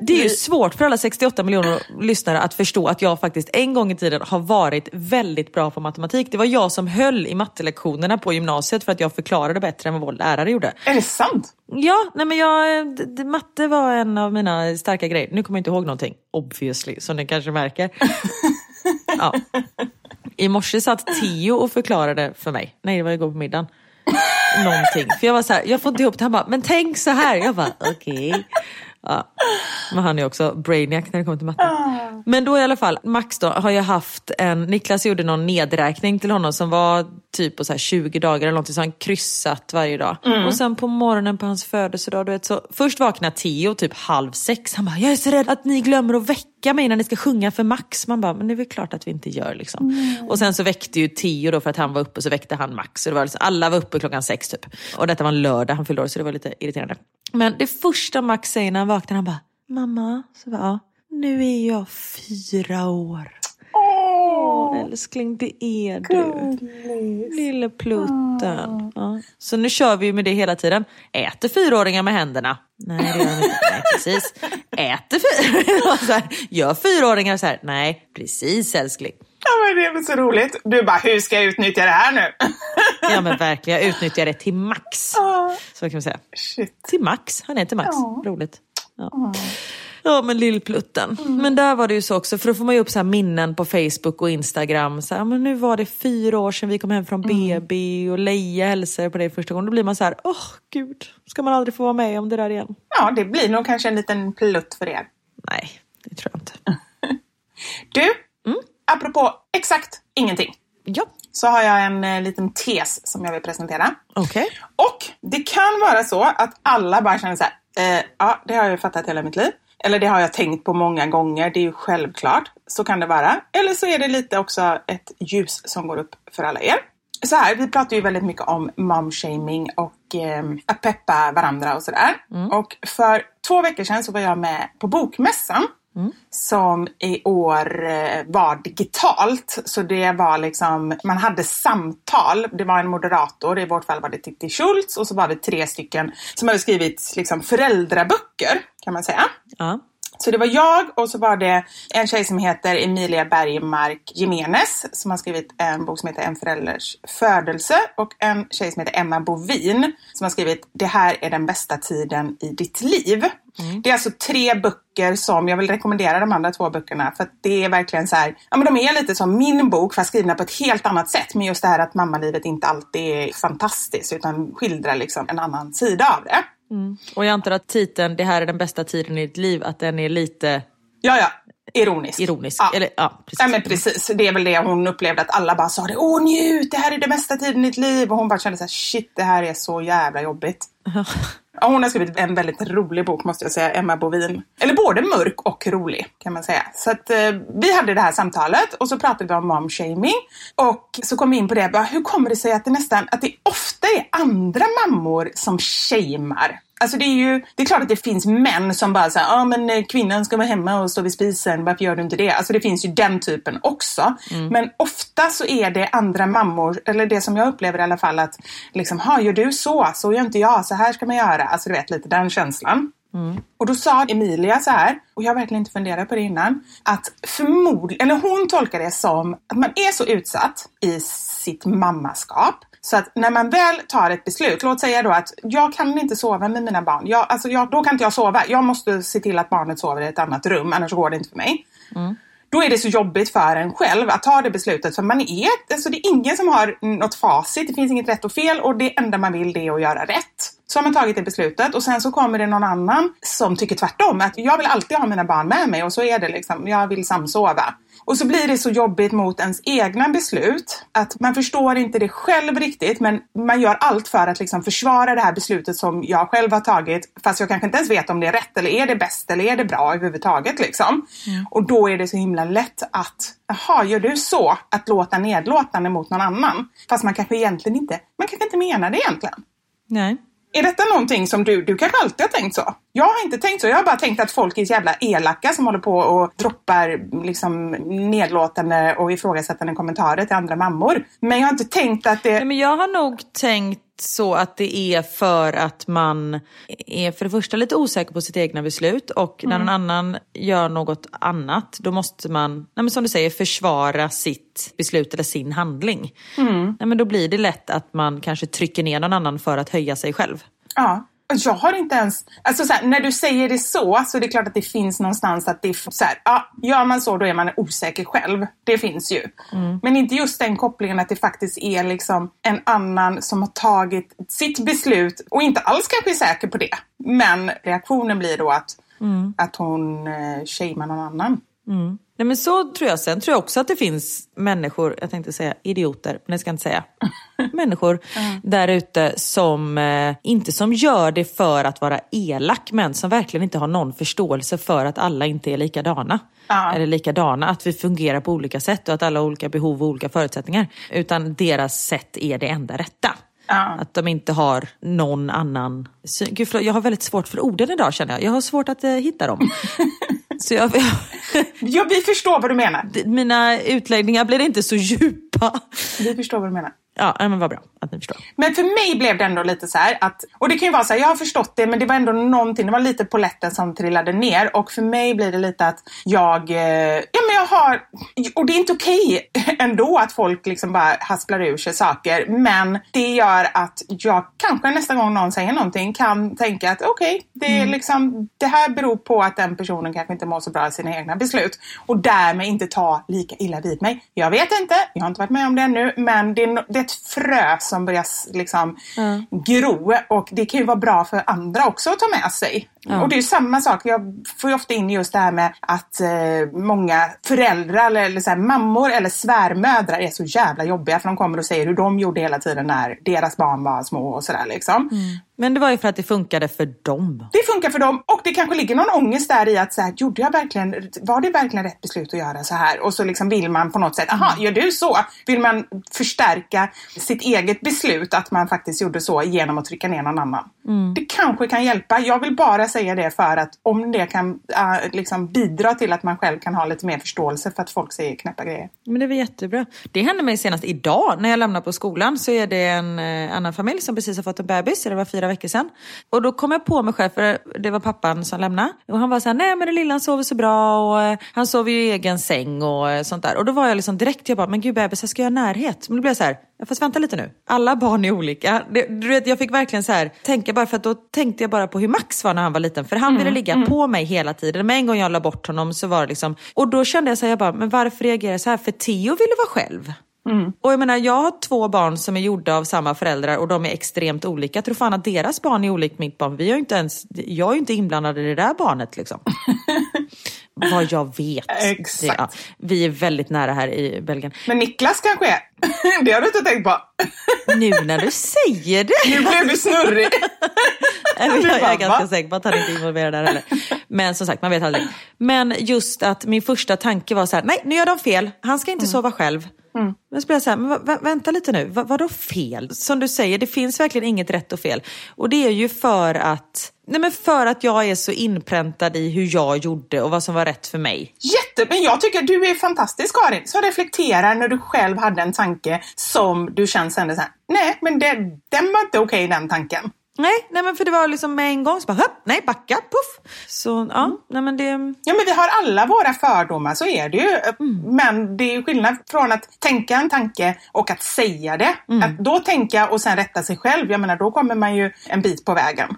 Det är ju <laughs> svårt för alla 68 miljoner lyssnare att förstå att jag faktiskt en gång i tiden har varit väldigt bra på matematik. Det var jag som höll i mattelektionerna på gymnasiet för att jag förklarade bättre än vad vår lärare gjorde. Är det sant? Ja, nej men jag, matte var en av mina starka grejer. Nu kommer jag inte ihåg någonting, obviously, som ni kanske märker. <laughs> ja. I morse satt Tio och förklarade för mig, nej det var igår på middagen, någonting. För jag var så här, jag får inte ihop det. Han bara, men tänk så här. Jag bara, okej. Ja. Men han är också brainiac när det kommer till matte. Men då i alla fall, Max då har jag haft en, Niklas gjorde någon nedräkning till honom som var typ på så här 20 dagar eller någonting, så han kryssat varje dag. Och sen på morgonen på hans födelsedag, du vet, så först vaknar Tio typ halv sex. Han bara, jag är så rädd att ni glömmer att väcka mig när ni ska sjunga för Max. Man bara, men det är väl klart att vi inte gör liksom. Och sen så väckte ju Tio då för att han var uppe, så väckte han Max. Så det var liksom, alla var uppe klockan sex typ. Och detta var en lördag, han fyllde år, så det var lite irriterande. Men det första Max säger när han vaknar, han bara, mamma, så bara, ja, nu är jag fyra år. Åh, älskling, det är du. Lille plutten. Ja. Så nu kör vi med det hela tiden. Äter fyraåringar med händerna? Nej, det gör de inte. Nej, precis. Äter fyraåringar? <laughs> Gör fyraåringar så här? Nej, precis älskling. Ja, men det är väl så roligt. Du bara, hur ska jag utnyttja det här nu? <laughs> Ja men verkligen, jag utnyttjar det till max. Så kan man säga. Shit. Till max, han är till max. Roligt. Ja. Ja men lillplutten. Men där var det ju så också, för då får man ju upp så minnen på Facebook och Instagram. Så här, men nu var det fyra år sedan vi kom hem från BB och Leia hälsade på dig första gången. Då blir man så här, åh gud, ska man aldrig få vara med om det där igen? Ja, det blir nog kanske en liten plutt för er. Nej, det tror jag inte. <laughs> Du, apropå exakt ingenting. Ja, Så har jag en eh, liten tes som jag vill presentera. okej. Och det kan vara så att alla bara känner så här, eh, ja det har jag ju fattat hela mitt liv. Eller det har jag tänkt på många gånger, det är ju självklart. Så kan det vara. Eller så är det lite också ett ljus som går upp för alla er. Så här, vi pratar ju väldigt mycket om momshaming och eh, att peppa varandra och sådär. Och för två veckor sedan så var jag med på Bokmässan. Som i år eh, var digitalt. Så det var liksom, man hade samtal. Det var en moderator, i vårt fall var det Titti Schultz och så var det tre stycken som hade skrivit liksom föräldraböcker kan man säga. Ja. Så det var jag och så var det en tjej som heter Emilia Bergmark Jimenez som har skrivit en bok som heter En förälders födelse och en tjej som heter Emma Bovin som har skrivit Det här är den bästa tiden i ditt liv. Det är alltså tre böcker som, jag vill rekommendera de andra två böckerna för att det är verkligen så här, ja men de är lite som min bok fast skrivna på ett helt annat sätt. Men just det här att mammalivet inte alltid är fantastiskt utan skildrar liksom en annan sida av det. Och jag antar att titeln Det här är den bästa tiden i ditt liv, att den är lite Ja, ja. Ironisk. Ironisk. Ja. Eller, ja, precis. Ja men precis, det är väl det hon upplevde att alla bara sa det. Åh njut, det här är det bästa tiden i ditt liv. Och hon bara kände så här, shit det här är så jävla jobbigt. <laughs> Ja, hon har skrivit en väldigt rolig bok måste jag säga, Emma Bovin. Eller både mörk och rolig kan man säga. Så att eh, vi hade det här samtalet och så pratade vi om mom shaming. Och så kom vi in på det, bara, hur kommer det sig att det nästan, att det ofta är andra mammor som shamear Alltså det är ju, det är klart att det finns män som bara säger, ja ah, men eh, kvinnan ska vara hemma och stå vid spisen, varför gör du inte det? Alltså det finns ju den typen också. Mm. Men ofta så är det andra mammor, eller det som jag upplever i alla fall att liksom, ha gör du så? Så gör inte jag, så här ska man göra. Alltså du vet lite den känslan. Och då sa Emilia så här, och jag har verkligen inte funderat på det innan, att förmodligen, eller hon tolkar det som att man är så utsatt i sitt mammaskap så att när man väl tar ett beslut, låt säga då att jag kan inte sova med mina barn. Jag, alltså jag, då kan inte jag sova. Jag måste se till att barnet sover i ett annat rum, annars går det inte för mig. Då är det så jobbigt för en själv att ta det beslutet för man är, alltså det är ingen som har något facit, det finns inget rätt och fel och det enda man vill det är att göra rätt. Så har man tagit det beslutet och sen så kommer det någon annan som tycker tvärtom. Att jag vill alltid ha mina barn med mig och så är det liksom, jag vill samsova. Och så blir det så jobbigt mot ens egna beslut att man förstår inte det själv riktigt men man gör allt för att liksom försvara det här beslutet som jag själv har tagit fast jag kanske inte ens vet om det är rätt eller är det bäst eller är det bra överhuvudtaget liksom. Och då är det så himla lätt att, jaha, gör du så? Att låta nedlåtande mot någon annan. Fast man kanske egentligen inte, man kanske inte menar det egentligen. Nej. Är detta någonting som du, du kanske alltid har tänkt så? Jag har inte tänkt så. Jag har bara tänkt att folk är så jävla elaka som håller på och droppar liksom nedlåtande och ifrågasättande kommentarer till andra mammor. Men jag har inte tänkt att det... Nej, men jag har nog tänkt så att det är för att man är för det första lite osäker på sitt egna beslut och när någon annan gör något annat då måste man, nej som du säger, försvara sitt beslut eller sin handling. Nej men då blir det lätt att man kanske trycker ner någon annan för att höja sig själv. Ja. Jag har inte ens... Alltså så här, när du säger det så, så är det klart att det finns någonstans att det är så här, ja, gör man så då är man osäker själv. Det finns ju. Men inte just den kopplingen att det faktiskt är liksom en annan som har tagit sitt beslut och inte alls kanske är säker på det. Men reaktionen blir då att, att hon eh, shamear någon annan. Nej men så tror jag. Sen tror jag också att det finns människor, jag tänkte säga idioter, men det ska jag inte säga. <laughs> människor där ute som, eh, inte som gör det för att vara elak, men som verkligen inte har någon förståelse för att alla inte är likadana. Ja. Eller likadana, att vi fungerar på olika sätt och att alla har olika behov och olika förutsättningar. Utan deras sätt är det enda rätta. Ja. Att de inte har någon annan syn. Gud, förlåt, jag har väldigt svårt för orden idag känner jag. Jag har svårt att eh, hitta dem. <laughs> Så jag, Ja, vi förstår vad du menar. mina utläggningar blir inte så djupa. Vi förstår vad du menar. Ja, men vad bra att ni förstår. Men för mig blev det ändå lite så här att, och det kan ju vara så här, jag har förstått det men det var ändå någonting, det var lite poletten som trillade ner och för mig blir det lite att jag, eh, ja men jag har, och det är inte okej <laughs> ändå att folk liksom bara hasplar ur sig saker men det gör att jag kanske nästa gång någon säger någonting kan tänka att okej, det är liksom, det här beror på att den personen kanske inte mår så bra i sina egna beslut och därmed inte ta lika illa vid mig. Jag vet inte, jag har inte varit med om det ännu men det det ett frö som börjar liksom gro och det kan ju vara bra för andra också att ta med sig. Och det är samma sak, jag får ju ofta in just det här med att eh, många föräldrar eller, eller så här, mammor eller svärmödrar är så jävla jobbiga för de kommer och säger hur de gjorde hela tiden när deras barn var små och sådär liksom. Men det var ju för att det funkade för dem. Det funkar för dem och det kanske ligger någon ångest där i att så här, gjorde jag verkligen, var det verkligen rätt beslut att göra så här? Och så liksom vill man på något sätt, aha, gör du så? Vill man förstärka sitt eget beslut att man faktiskt gjorde så genom att trycka ner någon annan? Det kanske kan hjälpa. Jag vill bara säga det för att om det kan äh, liksom bidra till att man själv kan ha lite mer förståelse för att folk säger knäppa grejer. Men det var jättebra. Det hände mig senast idag när jag lämnade på skolan så är det en eh, annan familj som precis har fått en bebis, det var fyra veckor sedan. Och då kom jag på mig själv, för det var pappan som lämnade. Och han var så här, nej men den lilla han sover så bra och eh, han sover ju i egen säng och eh, sånt där. Och då var jag liksom direkt, jag bara, men gud bebisar ska jag ha närhet? Men då blev jag så här, jag fast vänta lite nu. Alla barn är olika. Det, du vet, jag fick verkligen så här, tänka bara för att då tänkte jag bara på hur Max var när han var liten. För han ville ligga på mig hela tiden. Men en gång jag la bort honom så var det liksom, och då kände jag så här, jag bara, men varför reagerar jag så här? För Theo ville vara själv. Och jag menar, jag har två barn som är gjorda av samma föräldrar och de är extremt olika. Jag tror fan att deras barn är olikt mitt barn. Vi ju inte ens, jag är ju inte inblandad i det där barnet liksom. <laughs> Vad jag vet. <laughs> Exakt. Ja, vi är väldigt nära här i Belgien. Men Niklas kanske är. <laughs> Det har du inte tänkt på. <laughs> Nu när du säger det. Nu blev du snurrig. Jag, jag är ganska säker på att han inte är involverad där heller. Men som sagt, man vet aldrig. Men just att min första tanke var så här, nej nu gör de fel, han ska inte Mm. sova själv. Men så blev jag så här, men vänta lite nu, va, vadå fel? Som du säger, det finns verkligen inget rätt och fel. Och det är ju för att, nej men för att jag är så inpräntad i hur jag gjorde och vad som var rätt för mig. Jätte, men jag tycker du är fantastisk Karin, som reflekterar när du själv hade en tanke som du känner sen så här, nej men det, den var inte okej den tanken. Nej, nej men för det var liksom med en gång så bara, "Höpp, nej backa, puff. Så ja, Mm. nej men det... Ja men vi har alla våra fördomar, så är det ju. Men det är ju skillnad från att tänka en tanke och att säga det. Att då tänka och sen rätta sig själv, jag menar då kommer man ju en bit på vägen.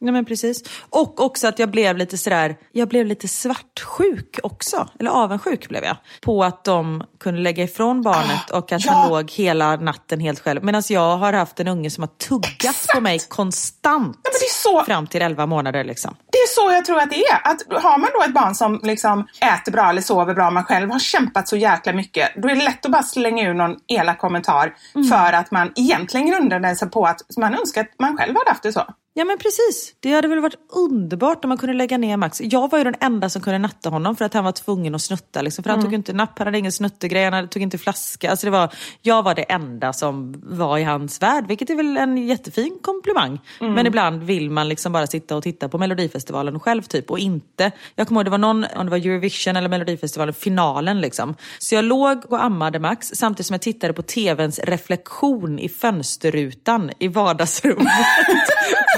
Mm. Nej men precis. Och också att jag blev lite sådär, jag blev lite svartsjuk också. Eller avundsjuk blev jag. På att de kunde lägga ifrån barnet och att <gasps> ja. han låg hela natten helt själv. Medan jag har haft en unge som har tuggat på mig konstant. är så- Fram till 11 månader liksom. Det är så jag tror att det är. Att har man då ett barn som liksom äter bra eller sover bra, man själv har kämpat så jäkla mycket, då är det lätt att bara slänga ur någon elak kommentar för att man egentligen grundade sig på att man önskar att man själv hade haft det så. Ja men precis. Det hade väl varit underbart om man kunde lägga ner Max. Jag var ju den enda som kunde natta honom för att han var tvungen att snutta. Liksom. För han tog inte napp, han hade ingen snuttegrej, han tog inte flaska. Alltså det var, jag var det enda som var i hans värld, vilket är väl en jättefin komplimang. Men ibland vill man liksom bara sitta och titta på Melodifestivalen själv typ och inte. Jag kommer ihåg det var någon, om det var Eurovision eller Melodifestivalen, finalen liksom. Så jag låg och ammade Max samtidigt som jag tittade på tvns reflektion i fönsterrutan i vardagsrummet.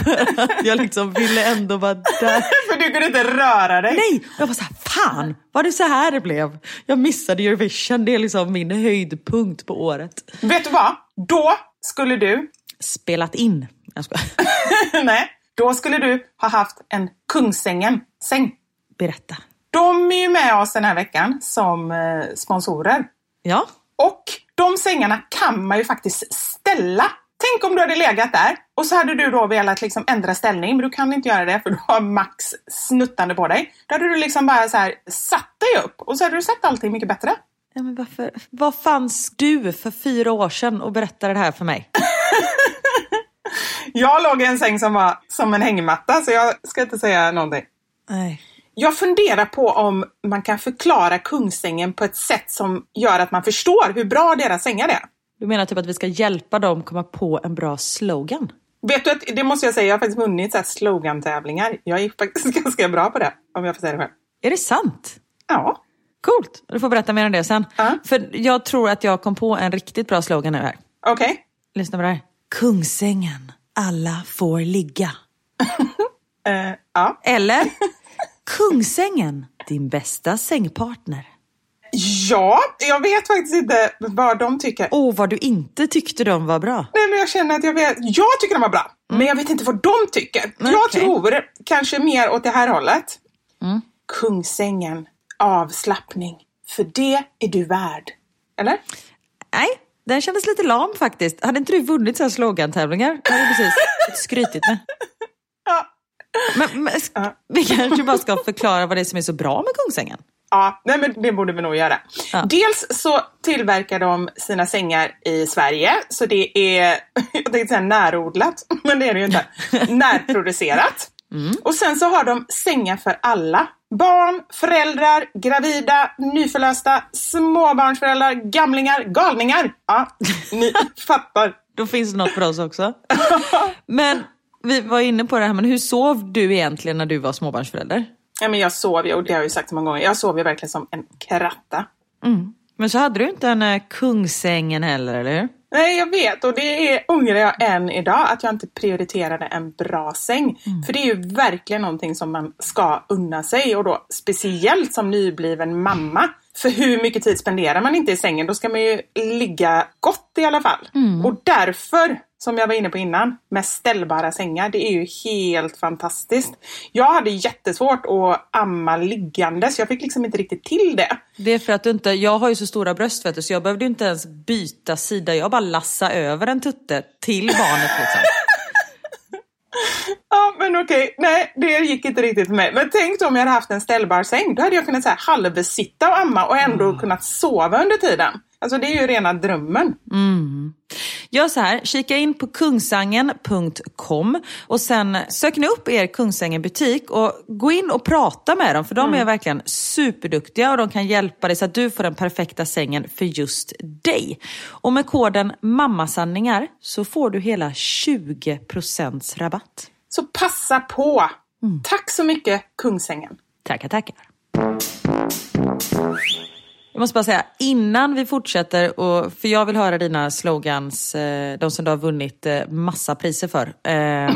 <laughs> <laughs> Jag liksom ville ändå vara där. <laughs> För du kunde inte röra dig. Nej! Jag var så här, fan, var det så här det blev? Jag missade Eurovision, det är liksom min höjdpunkt på året. Vet du vad? Då skulle du, Spelat in. Jag skojar. <laughs> nej, då skulle du ha haft en Kungsängen-säng. Berätta. De är ju med oss den här veckan som eh, sponsorer. Ja, Och de sängarna kan man ju faktiskt ställa. Tänk om du hade legat där och så hade du då velat liksom ändra ställning, men du kan inte göra det för du har Max snuttande på dig. Då hade du liksom bara så här satt dig upp och så hade du sett allting mycket bättre. ja men varför? Vad fanns du för fyra år sedan och berättade det här för mig? <laughs> Jag låg i en säng som var som en hängmatta, så jag ska inte säga någonting. Nej. Jag funderar på om man kan förklara Kungsängen på ett sätt som gör att man förstår hur bra deras sängar är. Du menar typ att vi ska hjälpa dem komma på en bra slogan? Vet du att, det måste jag säga, jag har faktiskt vunnit så här slogan-tävlingar. Jag är faktiskt <laughs> ganska bra på det, om jag får säga det själv. Är det sant? Ja. Coolt! Du får berätta mer om det sen. Ja. För jag tror att jag kom på en riktigt bra slogan nu här. Okej. Lyssna på det här. Kungsängen, alla får ligga. <laughs> Eh, ja. Eller <laughs> Kungsängen, din bästa sängpartner. Ja, jag vet faktiskt inte vad de tycker. Åh, vad du inte tyckte de var bra. Nej, men jag känner att jag vet. Jag tycker de var bra, men jag vet inte vad de tycker. Jag Okej. tror kanske mer åt det här hållet. Kungsängen, avslappning. För det är du värd. Eller? Nej, den kändes lite lam faktiskt. Hade inte du vunnit så här slogantävlingar? Det hade du precis skrytit med. <laughs> Ja. Men, men vi kanske bara ska förklara vad det är som är så bra med Kungsängen. Ja, nej men det borde vi nog göra. Ja. Dels så tillverkar de sina sängar i Sverige, så det är, <laughs> jag tänkte säga närodlat, <laughs> men det är det ju inte. <laughs> Närproducerat. Och sen så har de sängar för alla. Barn, föräldrar, gravida, nyförlösta, småbarnsföräldrar, gamlingar, galningar. Ja, ni fattar. Då finns det något för oss också. Men vi var inne på det här, men hur sov du egentligen när du var småbarnsförälder? Ja, men jag sov ju, och det har jag ju sagt så många gånger, jag sov ju verkligen som en kratta. Men så hade du inte en eh, Kungsängen heller, eller hur? Nej, jag vet och det är, ångrar jag än idag att jag inte prioriterade en bra säng. För det är ju verkligen någonting som man ska unna sig och då speciellt som nybliven mamma. För hur mycket tid spenderar man inte i sängen? Då ska man ju ligga gott i alla fall. Och därför, som jag var inne på innan, med ställbara sängar, det är ju helt fantastiskt. Jag hade jättesvårt att amma liggande så jag fick liksom inte riktigt till det. Det är för att du inte, jag har ju så stora bröst vet du, så jag behövde inte ens byta sida. Jag bara lassa över en tutte till barnet liksom. <laughs> <laughs> Ja, men okej. Nej, det gick inte riktigt för mig. Men tänk om jag hade haft en ställbar säng. Då hade jag kunnat så här, halvsitta och amma och ändå kunnat sova under tiden. Alltså det är ju rena drömmen. Gör så här, kika in på kungsangen.com och sen sök ni upp er Kungsängen butik och gå in och prata med dem för de är verkligen superduktiga och de kan hjälpa dig så att du får den perfekta sängen för just dig. Och med koden mammasanningar så får du hela 20% rabatt. Så passa på! Tack så mycket Kungsängen. Tackar, tackar. Jag måste bara säga, innan vi fortsätter, och, för jag vill höra dina slogans, eh, de som du har vunnit eh, massa priser för. Eh,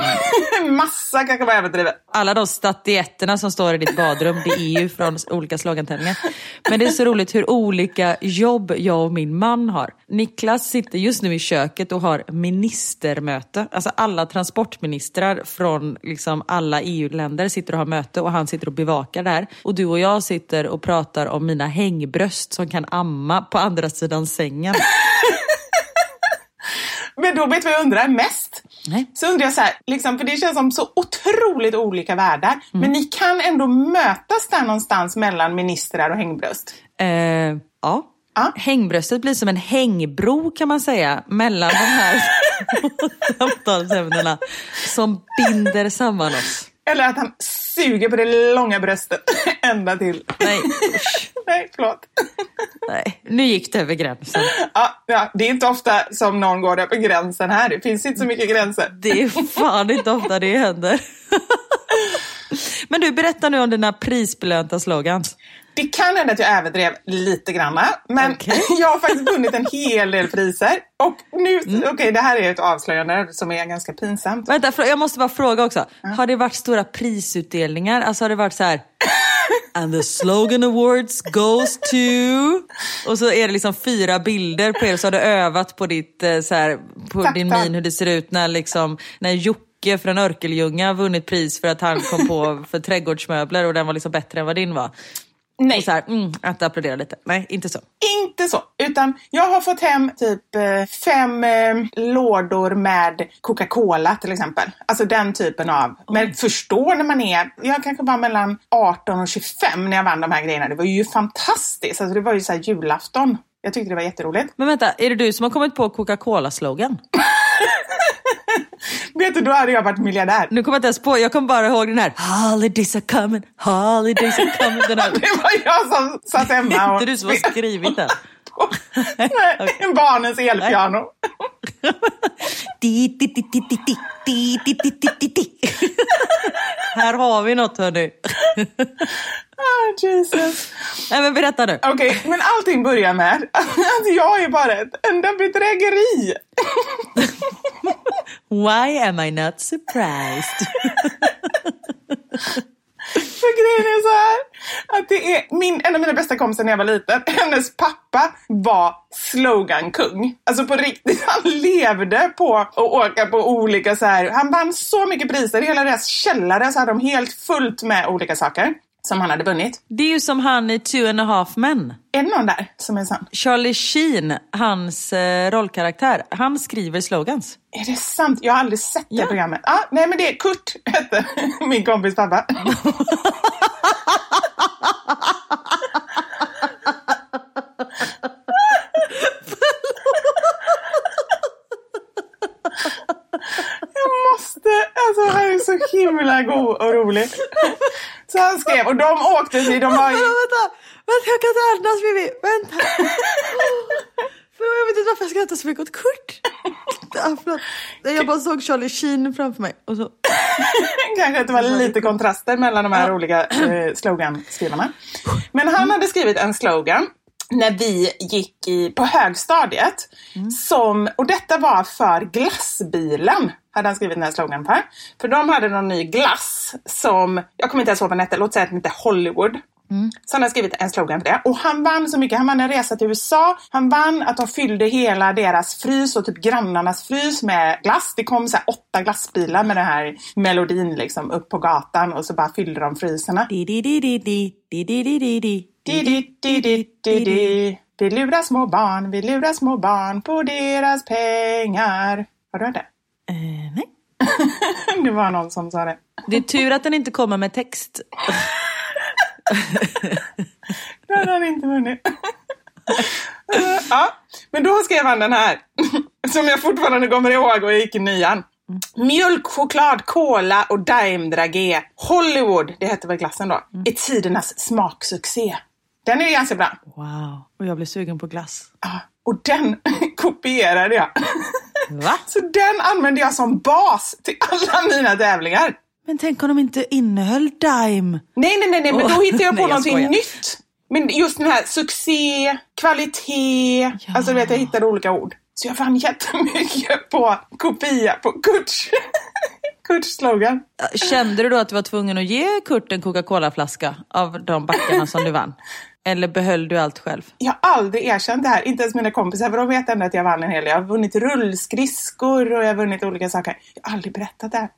<laughs> Massa kanske var överdrivet. alla de statyetterna som står i ditt badrum, det är ju från olika slogantävlingar. Men det är så roligt hur olika jobb jag och min man har. Niklas sitter just nu i köket och har ministermöte. Alltså alla transportministrar från liksom alla EU-länder sitter och har möte och han sitter och bevakar det här. Och du och jag sitter och pratar om mina hängbröst som kan amma på andra sidan sängen. <laughs> Men då vet du vad jag undrar mest? Nej. Så undrar jag så här, liksom, för det känns som så otroligt olika världar. Mm. Men ni kan ändå mötas där någonstans mellan ministrar och hängbröst. Eh, ja. Ja. Hängbröstet blir som en hängbro kan man säga mellan de här <laughs> samtalsämnena som binder samman oss. Eller att han suger på det långa bröstet <laughs> ända till... Nej, usch. <laughs> Nej, förlåt. Nej, nu gick det över gränsen. Ja, ja, det är inte ofta som någon går över gränsen här. Det finns inte så mycket gränser. Det är fan inte ofta det händer. <laughs> Men du, berätta nu om dina prisbelönta slogans. Det kan hända att jag överdrev lite granna, men Okej. <laughs> jag har faktiskt vunnit en hel del priser. Och nu, Mm. okej det här är ett avslöjande som är ganska pinsamt. Vänta, jag måste bara fråga också. Har det varit stora prisutdelningar? Alltså har det varit så här... And the slogan awards goes to... Och så är det liksom fyra bilder på er så har du övat på, ditt, eh, så här, på Tack, din min hur det ser ut när, liksom, när Jocke från Örkelljunga har vunnit pris för att han kom på <laughs> för trädgårdsmöbler och den var liksom bättre än vad din var. Nej, Och så här, mm, att applådera lite. Nej, inte så. inte så. Utan jag har fått hem typ eh, fem eh, lådor med Coca-Cola till exempel. Alltså den typen av. Men förstå när man är, jag kanske var mellan 18 och 25 när jag vann de här grejerna. Det var ju fantastiskt. Alltså det var ju så här julafton. Jag tyckte det var jätteroligt. Men vänta, är det du som har kommit på Coca-Cola-slogan? <laughs> Vet du, då hade jag varit miljardär. Nu kommer jag inte ens på, jag kommer bara ihåg den här Holidays are coming, holidays are coming. Den här. Det var jag som satt hemma och... Inte du som har skrivit den. Nej, en barnens elpiano. Här har vi något hörni. Oh, <laughs> Jesus. Nej men berätta nu. Okej, okay, men allting börjar med att jag är bara ett enda bedrägeri. <laughs> Why am I not surprised? <laughs> För grejen är så här, att det är min, en av mina bästa kompisar när jag var liten, <laughs> hennes pappa var slogankung. Alltså på riktigt, <laughs> han levde på att åka på olika så här, han vann så mycket priser, i hela deras källare så hade de helt fullt med olika saker som han hade vunnit. Det är ju som han i Two and a half men. Är det någon där som är sann? Charlie Sheen, hans eh, rollkaraktär, han skriver slogans. Är det sant? Jag har aldrig sett det Ja. programmet. Ah, nej men det är Kurt, <laughs> hette min kompis pappa. <laughs> Måste, alltså han är så himla god och rolig. Så han skrev, och de åkte sig, de var ju... vänta, vänta, jag kan inte andas Vivi, vänta. För jag vet inte varför jag skrattar så mycket åt Kurt. Ja. Jag bara såg Charlie Sheen framför mig. Och så... Kanske att det var lite kontraster mellan de här olika eh, sloganskrivarna. Men han hade skrivit en slogan när vi gick i, på högstadiet. Som, och detta var för glassbilen. Hade han skrivit den här slogan för. För de hade någon ny glass som, jag kommer inte ens ihåg vad den hette, låt säga att den hette Hollywood. Så han har skrivit en slogan för det. Och han vann så mycket. Han vann en resa till USA. Han vann att de fyllde hela deras frys och typ grannarnas frys med glass. Det kom så här åtta glassbilar med den här melodin liksom upp på gatan och så bara fyllde de fryserna. Di, di, di, di, di, di, di, di, di, di. Di, di, di. Vi lurar små barn, vi lurar små barn på deras pengar. Har du hört det? Eh, nej. <laughs> det var någon som sa det. Det är tur att den inte kommer med text. Då hade han inte vunnit. <laughs> ja, men då skrev han den här. <laughs> Som jag fortfarande kommer ihåg och jag gick i nian. Mjölk, choklad, cola och Daim Dragé. Hollywood, det hette väl glassen då, är tidernas smaksuccé. Den är ganska bra. Wow, och jag blir sugen på glass. Ja, och den <laughs> kopierade jag. Va? Så den använde jag som bas till alla mina tävlingar. Men tänk om de inte innehöll Dime? Nej, nej, nej, nej men då hittade jag på nej, jag någonting skojar. nytt. Men just den här succé, kvalitet, Ja. alltså du vet jag hittade olika ord. Så jag vann jättemycket på kopia på Kurts, <laughs> Kurts slogan. Kände du då att du var tvungen att ge Kurt en Coca-Cola-flaska av de backarna som du vann? <laughs> Eller behöll du allt själv? Jag har aldrig erkänt det här, inte ens mina kompisar, för de vet ändå att jag vann en hel del. Jag har vunnit rullskridskor och jag har vunnit olika saker. Jag har aldrig berättat det här.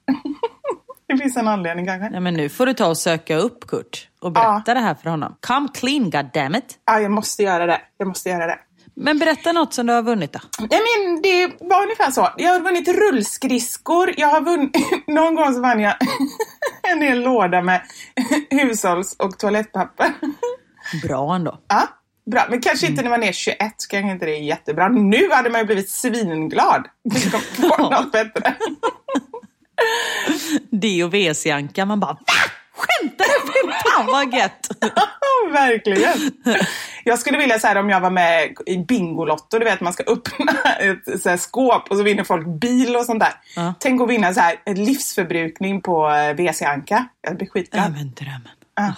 <laughs> det finns en anledning kanske. Nej, men nu får du ta och söka upp Kurt och berätta det här för honom. Come clean, goddammit. Ja, jag måste göra det. Jag måste göra det. Men berätta något som du har vunnit då. Nej men det var ungefär så. Jag har vunnit rullskridskor. Jag har vunnit... <laughs> Någon gång så vann jag <laughs> en hel låda med hushålls och toalettpapper. Bra ändå. Ja, bra. Men kanske inte när man är 21 så kanske inte det är jättebra. Nu hade man ju blivit svinglad. Jag kom <laughs> på något bättre. Det och WC-anka, man bara va? Skämtar du? Fy fan vad gött! <laughs> Verkligen. Jag skulle vilja säga om jag var med i Bingolotto, du vet man ska öppna ett så här, skåp och så vinner folk bil och sånt där. Ja. Tänk att vinna så här, livsförbrukning på eh, WC-anka. Jag blir skitglad. men drömmen. Ah.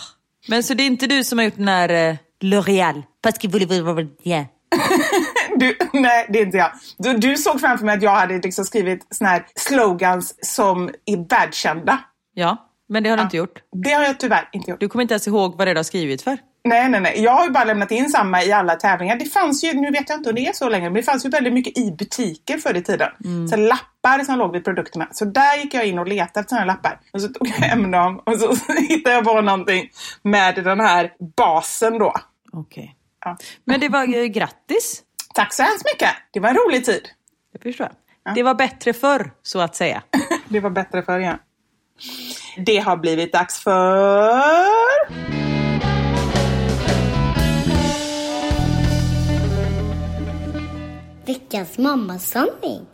Men så det är inte du som har gjort den här eh, L'Oreal? Parce que vous yeah. <laughs> Du, nej, det är inte jag. Du, du såg framför mig att jag hade liksom skrivit såna här slogans som är världskända. Ja, men det har du inte gjort. Det har jag tyvärr inte gjort. Du kommer inte ens ihåg vad det är du har skrivit för. Nej, nej, nej. Jag har ju bara lämnat in samma i alla tävlingar. Det fanns ju, nu vet jag inte om det är så länge, men det fanns ju väldigt mycket i butiker förr i tiden. Så lappar som låg vid produkterna. Så där gick jag in och letade efter sådana lappar. Och så tog jag hem dem och så <laughs> hittade jag på någonting med den här basen då. Okej. Ja. Men det var eh, grattis. Tack så hemskt mycket. Det var en rolig tid. Det förstår jag. Det var bättre förr, så att säga. <laughs> Det var bättre förr, ja. Det har blivit dags för... Veckans mammasanning.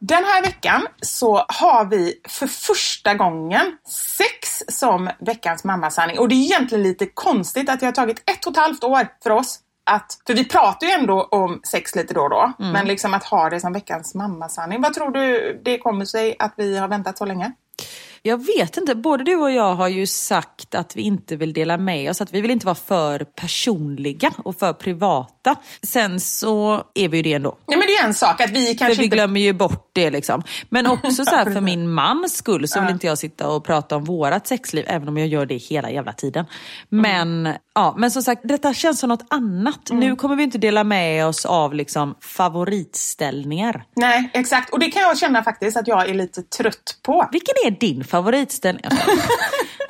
Den här veckan så har vi för första gången sex som veckans mammasanning. Och det är egentligen lite konstigt att det har tagit ett och ett halvt år för oss att, för vi pratar ju ändå om sex lite då och då, men liksom att ha det som veckans mammasanning. Vad tror du det kommer sig att vi har väntat så länge? Jag vet inte, både du och jag har ju sagt att vi inte vill dela med oss, att vi vill inte vara för personliga och för privata. Sen så är vi ju det ändå. Nej men det är en sak att vi För kanske vi inte... glömmer ju bort det liksom. Men också så här <laughs> för min mans skull så vill inte jag sitta och prata om vårat sexliv, även om jag gör det hela jävla tiden. Men, ja, men som sagt, detta känns som något annat. Nu kommer vi inte dela med oss av liksom favoritställningar. Nej, exakt. Och det kan jag känna faktiskt att jag är lite trött på. Vilken är din favoritställning?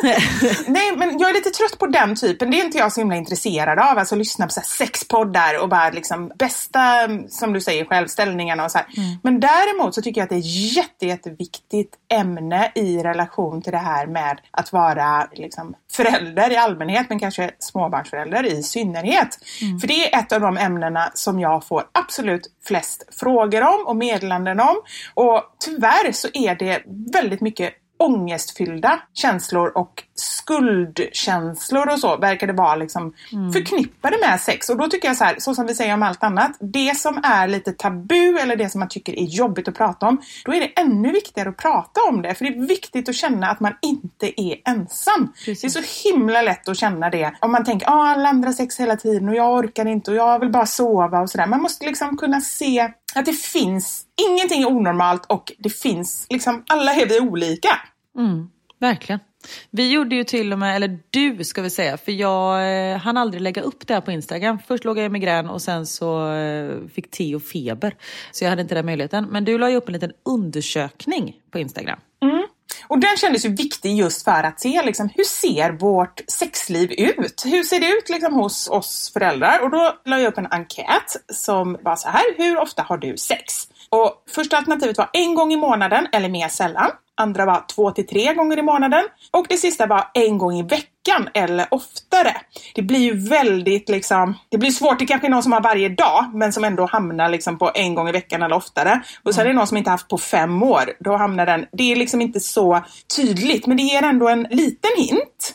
<laughs> Nej, men jag är lite trött på den typen. Det är inte jag så himla intresserad av. Alltså lyssna på så sexpoddar och bara liksom bästa, som du säger själv, ställningarna och så här. Men däremot så tycker jag att det är jätte, jätteviktigt ämne i relation till det här med att vara liksom förälder i allmänhet, men kanske småbarnsförälder i synnerhet. För det är ett av de ämnena som jag får absolut flest frågor om och meddelanden om. Och tyvärr så är det väldigt mycket ångestfyllda känslor och skuldkänslor och så verkar det vara liksom förknippade med sex. Och då tycker jag så här, så som vi säger om allt annat, det som är lite tabu eller det som man tycker är jobbigt att prata om, då är det ännu viktigare att prata om det. För det är viktigt att känna att man inte är ensam. Det är så himla lätt att känna det om man tänker, ah, alla andra sex hela tiden och jag orkar inte och jag vill bara sova och sådär. Man måste liksom kunna se att det finns, ingenting är onormalt och det finns liksom, alla är vi olika. Verkligen. Vi gjorde ju till och med, eller du ska vi säga, för jag eh, hann aldrig lägga upp det här på Instagram. Först låg jag i migrän och sen så eh, fick Theo feber. Så jag hade inte den möjligheten. Men du la ju upp en liten undersökning på Instagram. Mm. Och den kändes ju viktig just för att se liksom, hur ser vårt sexliv ut? Hur ser det ut liksom, hos oss föräldrar? Och då la jag upp en enkät som var så här, hur ofta har du sex? Och första alternativet var en gång i månaden eller mer sällan. Andra var två till tre gånger i månaden. Och det sista var en gång i veckan eller oftare. Det blir ju väldigt liksom, det blir svårt. Det kanske är någon som har varje dag men som ändå hamnar liksom på en gång i veckan eller oftare. Och sen är det någon som inte haft på fem år. Då hamnar den, det är liksom inte så tydligt men det ger ändå en liten hint.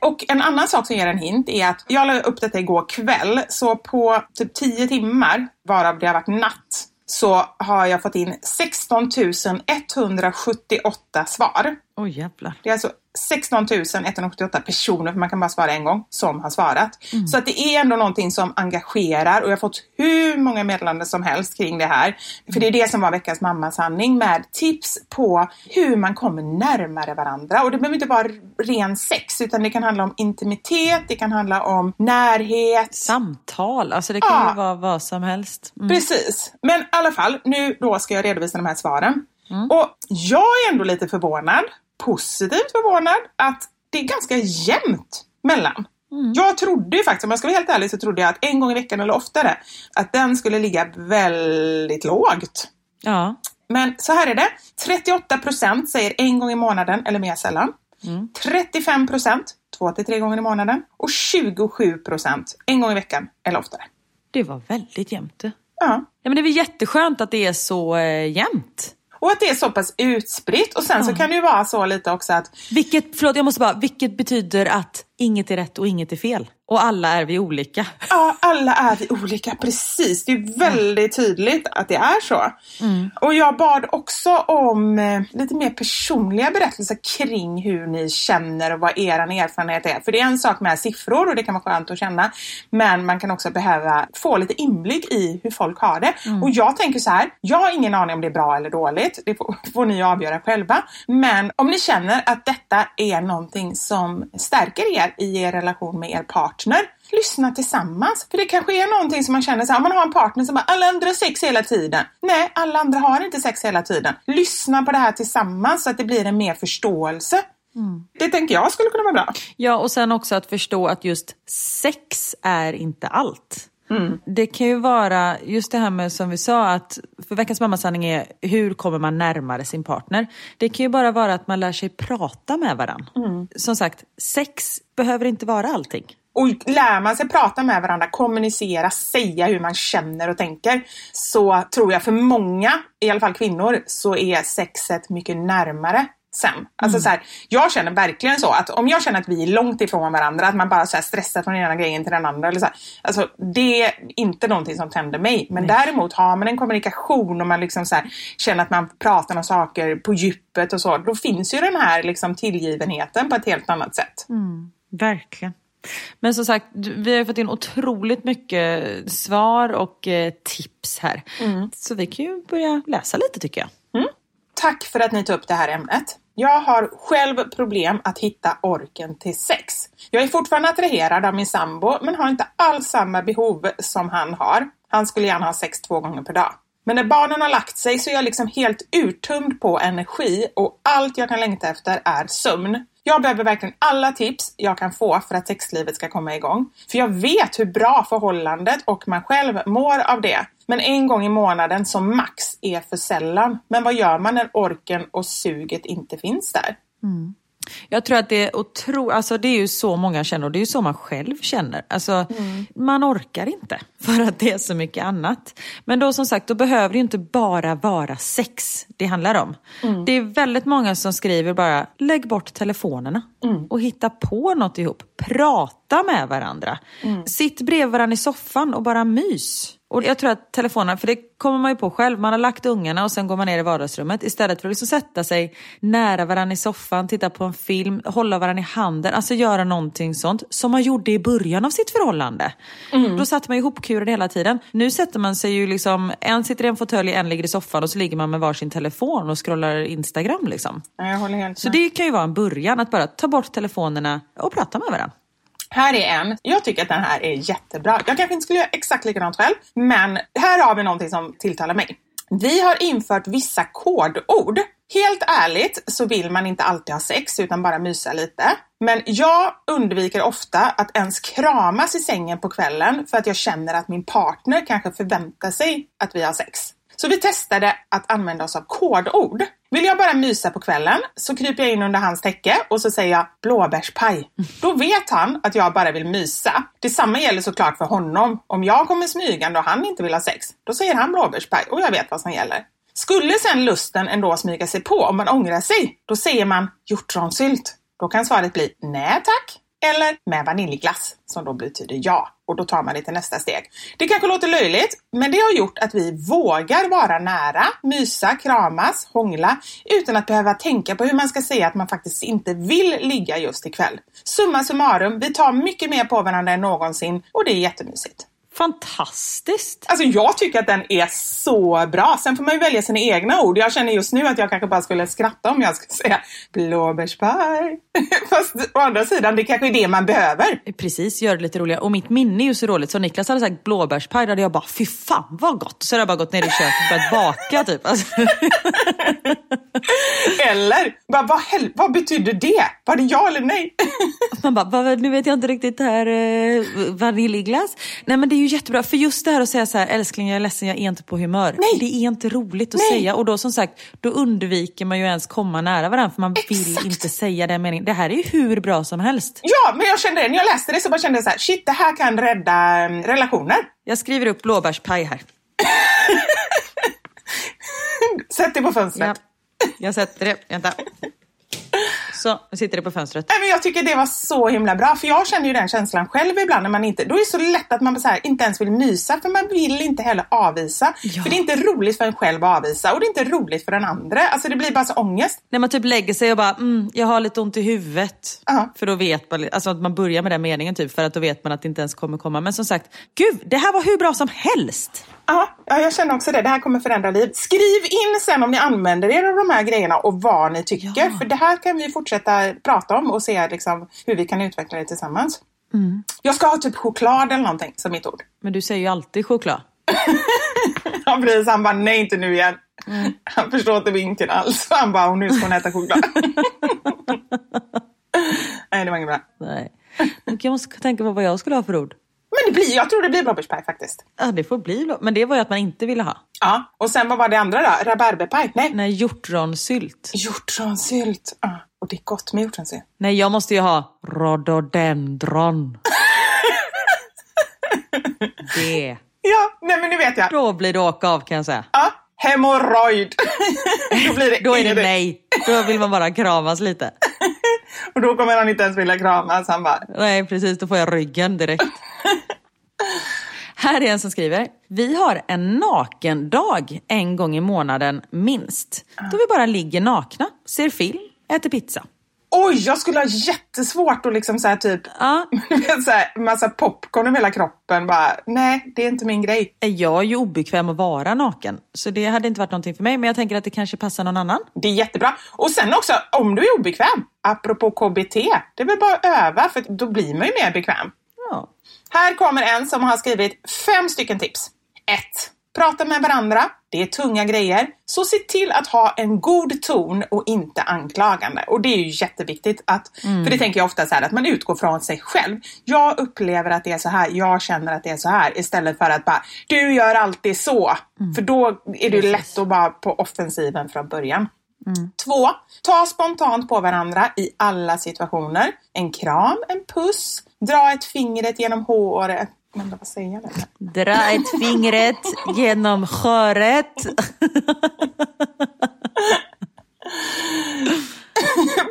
Och en annan sak som ger en hint är att jag la upp detta igår kväll, så på typ 10 timmar, varav det har varit natt, så har jag fått in 16 178 svar. Oj jävlar. Det är alltså 16 178 personer, för man kan bara svara en gång, som har svarat. Så att det är ändå någonting som engagerar och jag har fått hur många meddelanden som helst kring det här. För det är det som var veckans mammasanning med tips på hur man kommer närmare varandra. Och det behöver inte vara ren sex utan det kan handla om intimitet, det kan handla om närhet. Samtal, alltså det kan Ja. ju vara vad som helst. Mm. Precis. Men i alla fall, nu då ska jag redovisa de här svaren. Och jag är ändå lite förvånad, positivt förvånad, att det är ganska jämnt mellan. Jag trodde ju faktiskt, om jag ska vara helt ärlig, så trodde jag att en gång i veckan eller oftare, att den skulle ligga väldigt lågt. Ja. Men så här är det. 38 procent säger en gång i månaden eller mer sällan. 35 procent två till tre gånger i månaden. Och 27 procent en gång i veckan eller oftare. Det var väldigt jämnt. Ja. Ja, men det är väl jätteskönt att det är så eh, jämnt. Och att det är så pass utspritt. Och sen så kan det ju vara så lite också att Vilket, förlåt jag måste bara, vilket betyder att inget är rätt och inget är fel. Och alla är vi olika. ja, alla är vi olika. Precis, det är väldigt tydligt att det är så. Och jag bad också om eh, lite mer personliga berättelser kring hur ni känner och vad er erfarenhet är. För det är en sak med siffror och det kan vara skönt att känna. Men man kan också behöva få lite inblick i hur folk har det. Och jag tänker så här, jag har ingen aning om det är bra eller dåligt. Det får, <laughs> får ni avgöra själva. Men om ni känner att detta är någonting som stärker er i er relation med er partner, lyssna tillsammans. För det kanske är någonting som man känner så här, man har en partner som bara, alla andra har sex hela tiden. Nej, alla andra har inte sex hela tiden. Lyssna på det här tillsammans så att det blir en mer förståelse. Det tänker jag skulle kunna vara bra. Ja, och sen också att förstå att just sex är inte allt. Det kan ju vara just det här med som vi sa att för veckans mammasanning är hur kommer man närmare sin partner? Det kan ju bara vara att man lär sig prata med varandra. Som sagt, sex behöver inte vara allting. Och lär man sig prata med varandra, kommunicera, säga hur man känner och tänker så tror jag för många, i alla fall kvinnor, så är sexet mycket närmare sen. Alltså så här, jag känner verkligen så att om jag känner att vi är långt ifrån varandra, att man bara så här stressar från den ena grejen till den andra. Eller så här, alltså, det är inte någonting som tänder mig. Men däremot har man en kommunikation och man liksom så här, känner att man pratar om saker på djupet och så, då finns ju den här liksom tillgivenheten på ett helt annat sätt. Verkligen. Men som sagt, vi har fått in otroligt mycket svar och eh, tips här. Så vi kan ju börja läsa lite tycker jag. Tack för att ni tog upp det här ämnet. Jag har själv problem att hitta orken till sex. Jag är fortfarande attraherad av min sambo men har inte alls samma behov som han har. Han skulle gärna ha sex två gånger per dag. Men när barnen har lagt sig så är jag liksom helt uttömd på energi och allt jag kan längta efter är sömn. Jag behöver verkligen alla tips jag kan få för att sexlivet ska komma igång. För jag vet hur bra förhållandet och man själv mår av det. Men en gång i månaden som max är för sällan. Men vad gör man när orken och suget inte finns där? Jag tror att det är otro... alltså det är ju så många känner och det är ju så man själv känner. Alltså, Man orkar inte <laughs> för att det är så mycket annat. Men då som sagt, då behöver det ju inte bara vara sex det handlar om. Det är väldigt många som skriver bara, lägg bort telefonerna och hitta på något ihop. Prata med varandra. Sitt bredvid varandra i soffan och bara mys. Och jag tror att telefonen, för det kommer man ju på själv, man har lagt ungarna och sen går man ner i vardagsrummet istället för att liksom sätta sig nära varandra i soffan, titta på en film, hålla varandra i handen, alltså göra någonting sånt som man gjorde i början av sitt förhållande. Då satt man ju ihopkurad hela tiden. Nu sätter man sig ju liksom, en sitter i en fåtölj, en ligger i soffan och så ligger man med varsin telefon och scrollar Instagram liksom. Ja, Jag håller helt Så det kan ju vara en början, att bara ta bort telefonerna och prata med varandra. Här är en. Jag tycker att den här är jättebra. Jag kanske inte skulle göra exakt likadant själv, men här har vi någonting som tilltalar mig. Vi har infört vissa kodord. Helt ärligt så vill man inte alltid ha sex utan bara mysa lite. Men jag undviker ofta att ens kramas i sängen på kvällen för att jag känner att min partner kanske förväntar sig att vi har sex. Så vi testade att använda oss av kodord. Vill jag bara mysa på kvällen så kryper jag in under hans täcke och så säger jag blåbärspaj. Då vet han att jag bara vill mysa. Detsamma gäller såklart för honom. Om jag kommer smygande och han inte vill ha sex, då säger han blåbärspaj och jag vet vad som gäller. Skulle sen lusten ändå smyga sig på om man ångrar sig, då säger man hjortronsylt. Då kan svaret bli nej tack eller med vaniljglass som då betyder ja. Och då tar man det till nästa steg. Det kanske låter löjligt, men det har gjort att vi vågar vara nära, mysa, kramas, hångla utan att behöva tänka på hur man ska säga att man faktiskt inte vill ligga just ikväll. Summa summarum, vi tar mycket mer på varandra än någonsin och det är jättemysigt. Fantastiskt! Alltså jag tycker att den är så bra. Sen får man ju välja sina egna ord. Jag känner just nu att jag kanske bara skulle skratta om jag skulle <laughs> säga blåbärspaj. <laughs> Fast å andra sidan, det kanske är det man behöver. Precis, gör det lite roligare. Och mitt minne är ju så roligt så Niklas hade sagt blåbärspaj, då hade jag bara fy fan vad gott. Så hade jag bara gått ner i köket och börjat baka typ. Alltså. <laughs> Eller, bara, vad, hel- vad betyder det? Var det ja eller nej? Man bara, "Vad- nu vet jag inte riktigt det här eh, vaniljglass. Nej men det är ju jättebra, för just det här att säga så här, älskling jag är ledsen, jag är inte på humör. Nej. Det är inte roligt att Nej. säga. Och då som sagt, då undviker man ju ens komma nära varandra för man vill Exakt. inte säga den meningen. Det här är ju hur bra som helst. Ja, men jag kände det. När jag läste det så bara kände jag så här, shit, det här kan rädda mm, relationer. Jag skriver upp blåbärspaj här. <laughs> Sätt det på fönstret. Ja. Jag sätter det, vänta. Så, nu sitter det på fönstret. Nej, men jag tycker det var så himla bra, för jag känner ju den känslan själv ibland när man inte... Då är det så lätt att man så här, inte ens vill mysa, för man vill inte heller avvisa. Ja. För det är inte roligt för en själv att avvisa och det är inte roligt för den andra. Alltså det blir bara så ångest. När man typ lägger sig och bara, mm, jag har lite ont i huvudet. Ja. För då vet man, alltså att man börjar med den meningen typ, för att då vet man att det inte ens kommer komma. Men som sagt, gud, det här var hur bra som helst. Ja, ja, jag känner också det. Det här kommer förändra liv. Skriv in sen om ni använder er av de här grejerna och vad ni tycker. Ja. För det här kan vi fortsätta prata om och se liksom, hur vi kan utveckla det tillsammans. Jag ska ha typ choklad eller någonting som mitt ord. Men du säger ju alltid choklad. <laughs> Han precis, han bara nej inte nu igen. Han förstår inte vinkeln alls. Han bara nu ska hon äta choklad. <laughs> nej det var inget bra. Nej. Jag måste tänka på vad jag skulle ha för ord. Det blir, jag tror det blir blåbärspaj faktiskt. Ja, det får bli blå. Men det var ju att man inte ville ha. Ja, och sen vad var det andra då? Rabarberpaj? Nej. Nej, hjortronsylt. Hjortronsylt. Ja, och det är gott med hjortronsylt. Nej, jag måste ju ha rhododendron. <laughs> det. Ja, nej men nu vet jag. Då blir det åka av kan jag säga. Ja, hemorrojd. <laughs> då blir det Då är det nej. Då vill man bara kramas lite. <laughs> Och då kommer han inte ens vilja kramas. Han bara, Nej, precis. Då får jag ryggen direkt. Här är en som skriver. Vi har en nakendag en gång i månaden minst. Då vi bara ligger nakna, ser film, äter pizza. oj jag skulle ha jättesvårt att liksom så här typ, Ja, <laughs> så här, massa popcorn över hela kroppen. Bara, nej det är inte min grej. jag är ju obekväm att vara naken. Så det hade inte varit någonting för mig. Men jag tänker att det kanske passar någon annan. Det är jättebra. Och sen också, om du är obekväm, apropå KBT, det är väl bara att öva för då blir man ju mer bekväm. Ja. Här kommer en som har skrivit fem stycken tips. 1. Prata med varandra. Det är tunga grejer. Så se till att ha en god ton och inte anklagande. Och det är ju jätteviktigt att, för det tänker jag ofta så här, att man utgår från sig själv. Jag upplever att det är så här, jag känner att det är så här. Istället för att bara, du gör alltid så. För då är det ju lätt att vara på offensiven från början. Två, ta spontant på varandra i alla situationer. En kram, en puss, dra ett fingret genom håret. Men vad säger jag? Dra ett fingret genom sköret.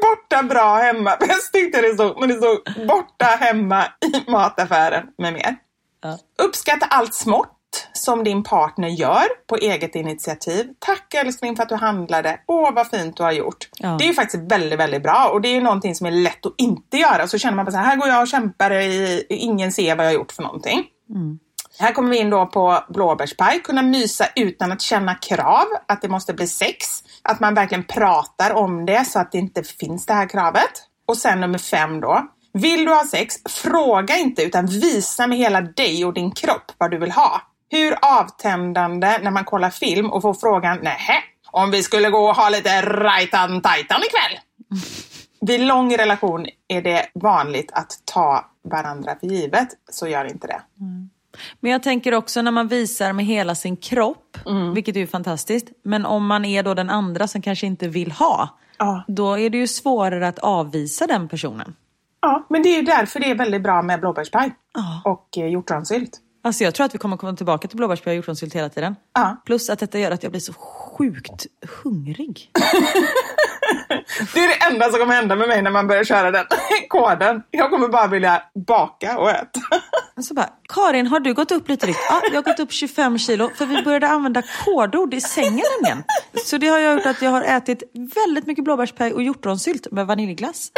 borta bra hemma. <laughs> Bäst tyckte det stod, men det stod borta hemma i mataffären med mer. Ja. Uppskatta allt smått som din partner gör på eget initiativ. Tack älskling för att du handlade. Åh vad fint du har gjort. Ja. Det är ju faktiskt väldigt, väldigt bra och det är ju någonting som är lätt att inte göra. Så känner man bara så här, här går jag och kämpar i, ingen ser vad jag har gjort för någonting. Här kommer vi in då på blåbärspaj. Kunna mysa utan att känna krav att det måste bli sex. Att man verkligen pratar om det så att det inte finns det här kravet. Och sen nummer fem då. Vill du ha sex, fråga inte utan visa med hela dig och din kropp vad du vill ha. Hur avtändande när man kollar film och får frågan nähä, om vi skulle gå och ha lite rajtan tajtan ikväll. <laughs> Vid lång relation är det vanligt att ta varandra för givet, så gör inte det. Men jag tänker också när man visar med hela sin kropp, Mm. vilket är ju fantastiskt. Men om man är då den andra som kanske inte vill ha, Ja. då är det ju svårare att avvisa den personen. Ja, men det är ju därför det är väldigt bra med blåbärspaj Ja. och eh, hjortronsylt. Alltså jag tror att vi kommer komma tillbaka till blåbärspaj och hjortronsylt hela tiden. Ja. Plus att detta gör att jag blir så sjukt hungrig. <laughs> Det är det enda som kommer hända med mig när man börjar köra den <laughs> koden. Jag kommer bara vilja baka och äta. Och <laughs> så bara, Karin har du gått upp lite vikt? Ja, jag har gått upp 25 kilo för vi började använda kodord i sängen nämligen. Så det har jag gjort att jag har ätit väldigt mycket blåbärspaj och hjortronsylt med vaniljglass.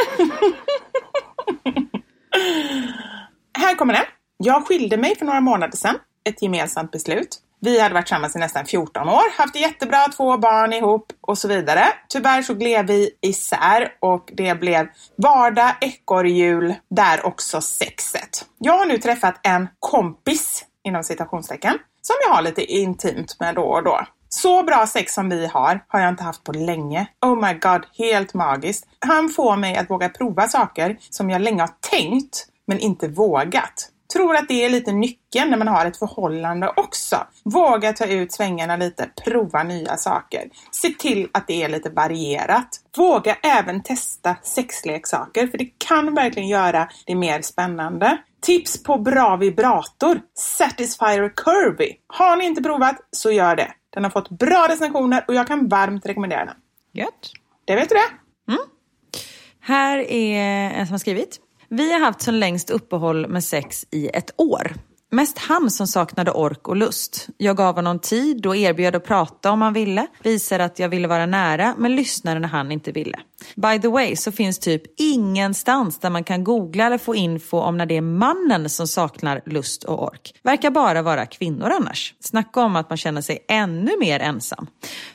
Här kommer den. Jag skilde mig för några månader sedan. Ett gemensamt beslut. Vi hade varit tillsammans i nästan 14 år, haft det jättebra, två barn ihop och så vidare. Tyvärr så gled vi isär och det blev vardag, ekorrhjul, där också sexet. Jag har nu träffat en kompis, inom citationstecken, som jag har lite intimt med då och då. Så bra sex som vi har, har jag inte haft på länge. Oh my god, helt magiskt. Han får mig att våga prova saker som jag länge har tänkt, men inte vågat. Tror att det är lite nyckeln när man har ett förhållande också. Våga ta ut svängarna lite, prova nya saker. Se till att det är lite varierat. Våga även testa sexleksaker, för det kan verkligen göra det mer spännande. Tips på bra vibrator. Satisfyer Kirby. Har ni inte provat så gör det. Den har fått bra recensioner och jag kan varmt rekommendera den. Gött. Det vet du det? Här är en som har skrivit. Vi har haft som längst uppehåll med sex i ett år. Mest han som saknade ork och lust. Jag gav honom tid och erbjöd att prata om han ville. Visade att jag ville vara nära men lyssnade när han inte ville. By the way så finns typ ingenstans där man kan googla eller få info om när det är mannen som saknar lust och ork. Verkar bara vara kvinnor annars. Snacka om att man känner sig ännu mer ensam.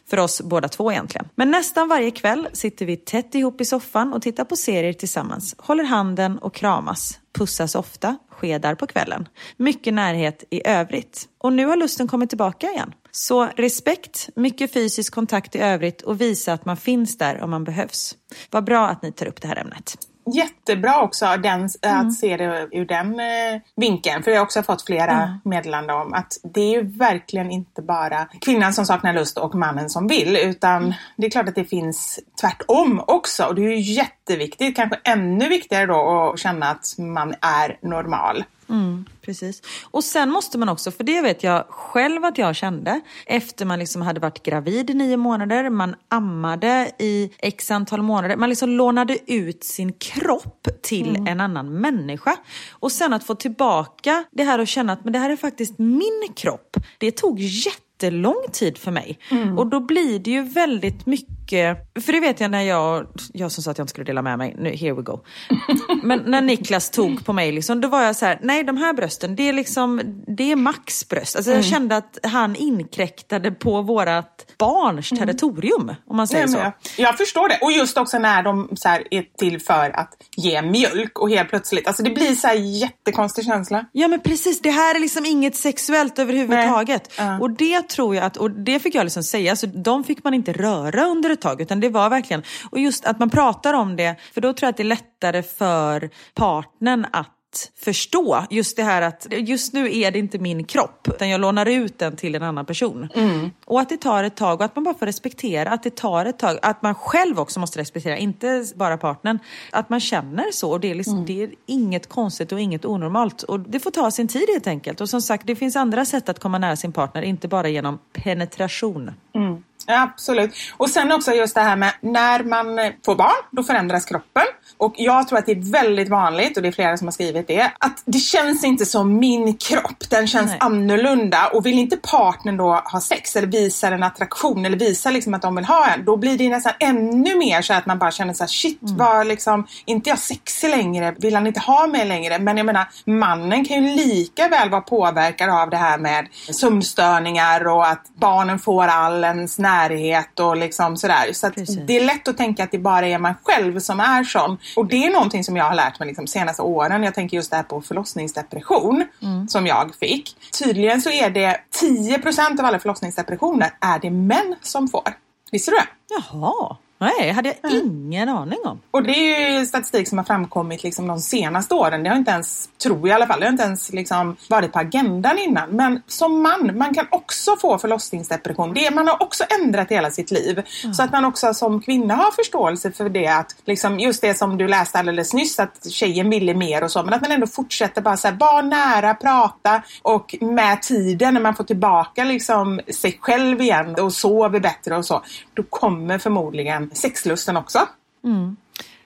För oss båda två egentligen. Men nästan varje kväll sitter vi tätt ihop i soffan och tittar på serier tillsammans. Håller handen och kramas. Pussas ofta, skedar på kvällen. Mycket närhet i övrigt. Och nu har lusten kommit tillbaka igen. Så respekt, mycket fysisk kontakt i övrigt och visa att man finns där om man behövs. Vad bra att ni tar upp det här ämnet. Jättebra också den, att se det ur den eh, vinkeln. För jag har också fått flera meddelanden om att det är ju verkligen inte bara kvinnan som saknar lust och mannen som vill. Utan det är klart att det finns tvärtom också. Och det är ju jätteviktigt, kanske ännu viktigare då att känna att man är normal. Precis. Och sen måste man också, för det vet jag själv att jag kände, efter man liksom hade varit gravid i nio månader, man ammade i x antal månader, man liksom lånade ut sin kropp till en annan människa. Och sen att få tillbaka det här och känna att men det här är faktiskt min kropp, det tog jättelång tid för mig. Och då blir det ju väldigt mycket, för det vet jag när jag, jag som sa att jag inte skulle dela med mig, nu, here we go. <laughs> Men när Niklas tog på mig, liksom, då var jag så här, nej de här brösten, det är liksom, det är Max bröst. Alltså jag kände att han inkräktade på vårat barns territorium, om man säger Nej, så. jag, jag förstår det. Och just också när de så här, är till för att ge mjölk och helt plötsligt, alltså det blir så här jättekonstig känsla. Ja men precis, det här är liksom inget sexuellt överhuvudtaget. Ja. Och det tror jag att, och det fick jag liksom säga, så de fick man inte röra under ett tag utan det var verkligen, och just att man pratar om det, för då tror jag att det är lättare för partnern att förstå just det här att just nu är det inte min kropp utan jag lånar ut den till en annan person. Och att det tar ett tag och att man bara får respektera att det tar ett tag. Att man själv också måste respektera, inte bara partnern. Att man känner så och det är, liksom, det är inget konstigt och inget onormalt. Och det får ta sin tid helt enkelt. Och som sagt, det finns andra sätt att komma nära sin partner, inte bara genom penetration. Ja, absolut. Och sen också just det här med när man får barn, då förändras kroppen. Och jag tror att det är väldigt vanligt, och det är flera som har skrivit det, att det känns inte som min kropp. Den känns Nej. annorlunda. Och vill inte partnern då ha sex eller visa en attraktion eller visa liksom att de vill ha en, då blir det nästan ännu mer så att man bara känner så här, shit, vad liksom, inte jag sexig längre? Vill han inte ha mig längre? Men jag menar, mannen kan ju lika väl vara påverkad av det här med sömnstörningar och att barnen får all ens närhet och liksom sådär. Så det är lätt att tänka att det bara är man själv som är sån. Och det är någonting som jag har lärt mig liksom senaste åren. Jag tänker just det här på förlossningsdepression som jag fick. Tydligen så är det 10% av alla förlossningsdepressioner är det män som får. Visste du det? Jaha. Nej, hade jag ingen aning om. Och det är ju statistik som har framkommit liksom de senaste åren. Det har inte ens, tror jag i alla fall, det har inte ens liksom varit på agendan innan. Men som man, man kan också få förlossningsdepression. Det, man har också ändrat hela sitt liv. Mm. Så att man också som kvinna har förståelse för det. Att liksom, just det som du läste alldeles nyss, att tjejen ville mer och så. Men att man ändå fortsätter bara så här, vara nära, prata och med tiden när man får tillbaka liksom sig själv igen och sover bättre och så. Då kommer förmodligen sexlusten också.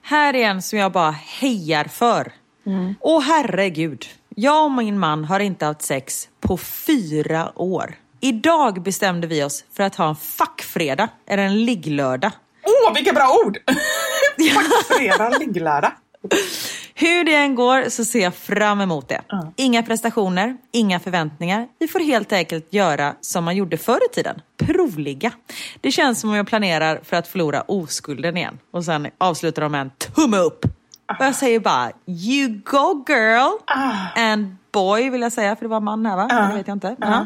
Här är en som jag bara hejar för. Åh herregud. Jag och min man har inte haft sex på fyra år. Idag bestämde vi oss för att ha en fuckfredag, eller en ligglördag. Åh, vilka bra ord! <laughs> Fredag, ligglördag. Hur det än går så ser jag fram emot det. Inga prestationer, inga förväntningar. Vi får helt enkelt göra som man gjorde förr i tiden. Provligga. Det känns som om jag planerar för att förlora oskulden igen. Och sen avslutar de med en tumme upp. Och jag säger bara, you go girl! And boy vill jag säga, för det var man här va? Det vet jag inte. Men, ja.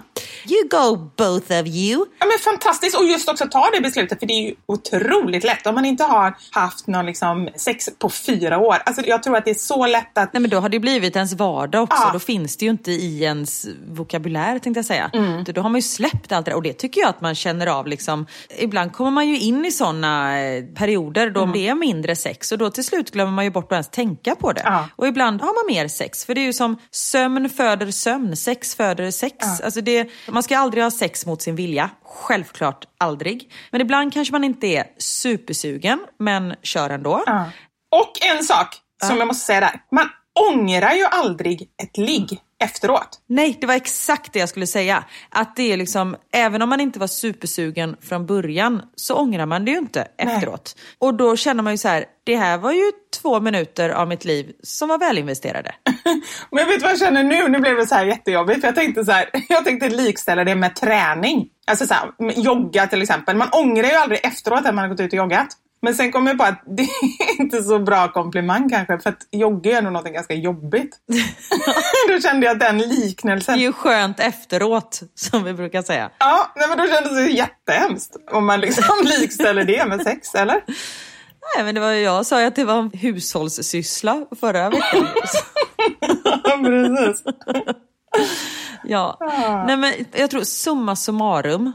You go both of you! Ja, men fantastiskt och just också ta det beslutet för det är ju otroligt lätt om man inte har haft någon liksom sex på fyra år. Alltså jag tror att det är så lätt att Nej men då har det blivit ens vardag också. Ja. Då finns det ju inte i ens vokabulär tänkte jag säga. Mm. Då har man ju släppt allt det där. Och det tycker jag att man känner av liksom. Ibland kommer man ju in i sådana perioder då Mm. det är mindre sex. Och då till slut glömmer man ju bort att ens tänka på det. Ja. Och ibland har man mer sex. För det är ju som sömn föder sömn, sex föder sex. Alltså det, man ska aldrig ha sex mot sin vilja. Självklart aldrig. Men ibland kanske man inte är supersugen men kör ändå. Ja. Och en sak som jag måste säga där. Man ångrar ju aldrig ett ligg efteråt. Nej, det var exakt det jag skulle säga. Att det är liksom, även om man inte var supersugen från början så ångrar man det ju inte efteråt. Och då känner man ju så här, det här var ju två minuter av mitt liv som var välinvesterade. <laughs> Men vet du vad jag känner nu? Nu blev det så här jättejobbigt. För jag tänkte så här, <laughs> jag tänkte likställa det med träning. Alltså så här, med jogga till exempel. Man ångrar ju aldrig efteråt att man har gått ut och joggat. Men sen kom jag på att <laughs> det är inte så bra komplimang kanske. För att jogga är nog något ganska jobbigt. <laughs> då kände jag den Det liknelsen. är ju skönt efteråt, som vi brukar säga. Ja, nej, men då kändes det jättehemskt. Om man liksom <laughs> likställer det med sex, eller? Nej, men det var jag sa ju att det var en hushållssyssla förra veckan. Precis. Ja, nej men jag tror summa summarum.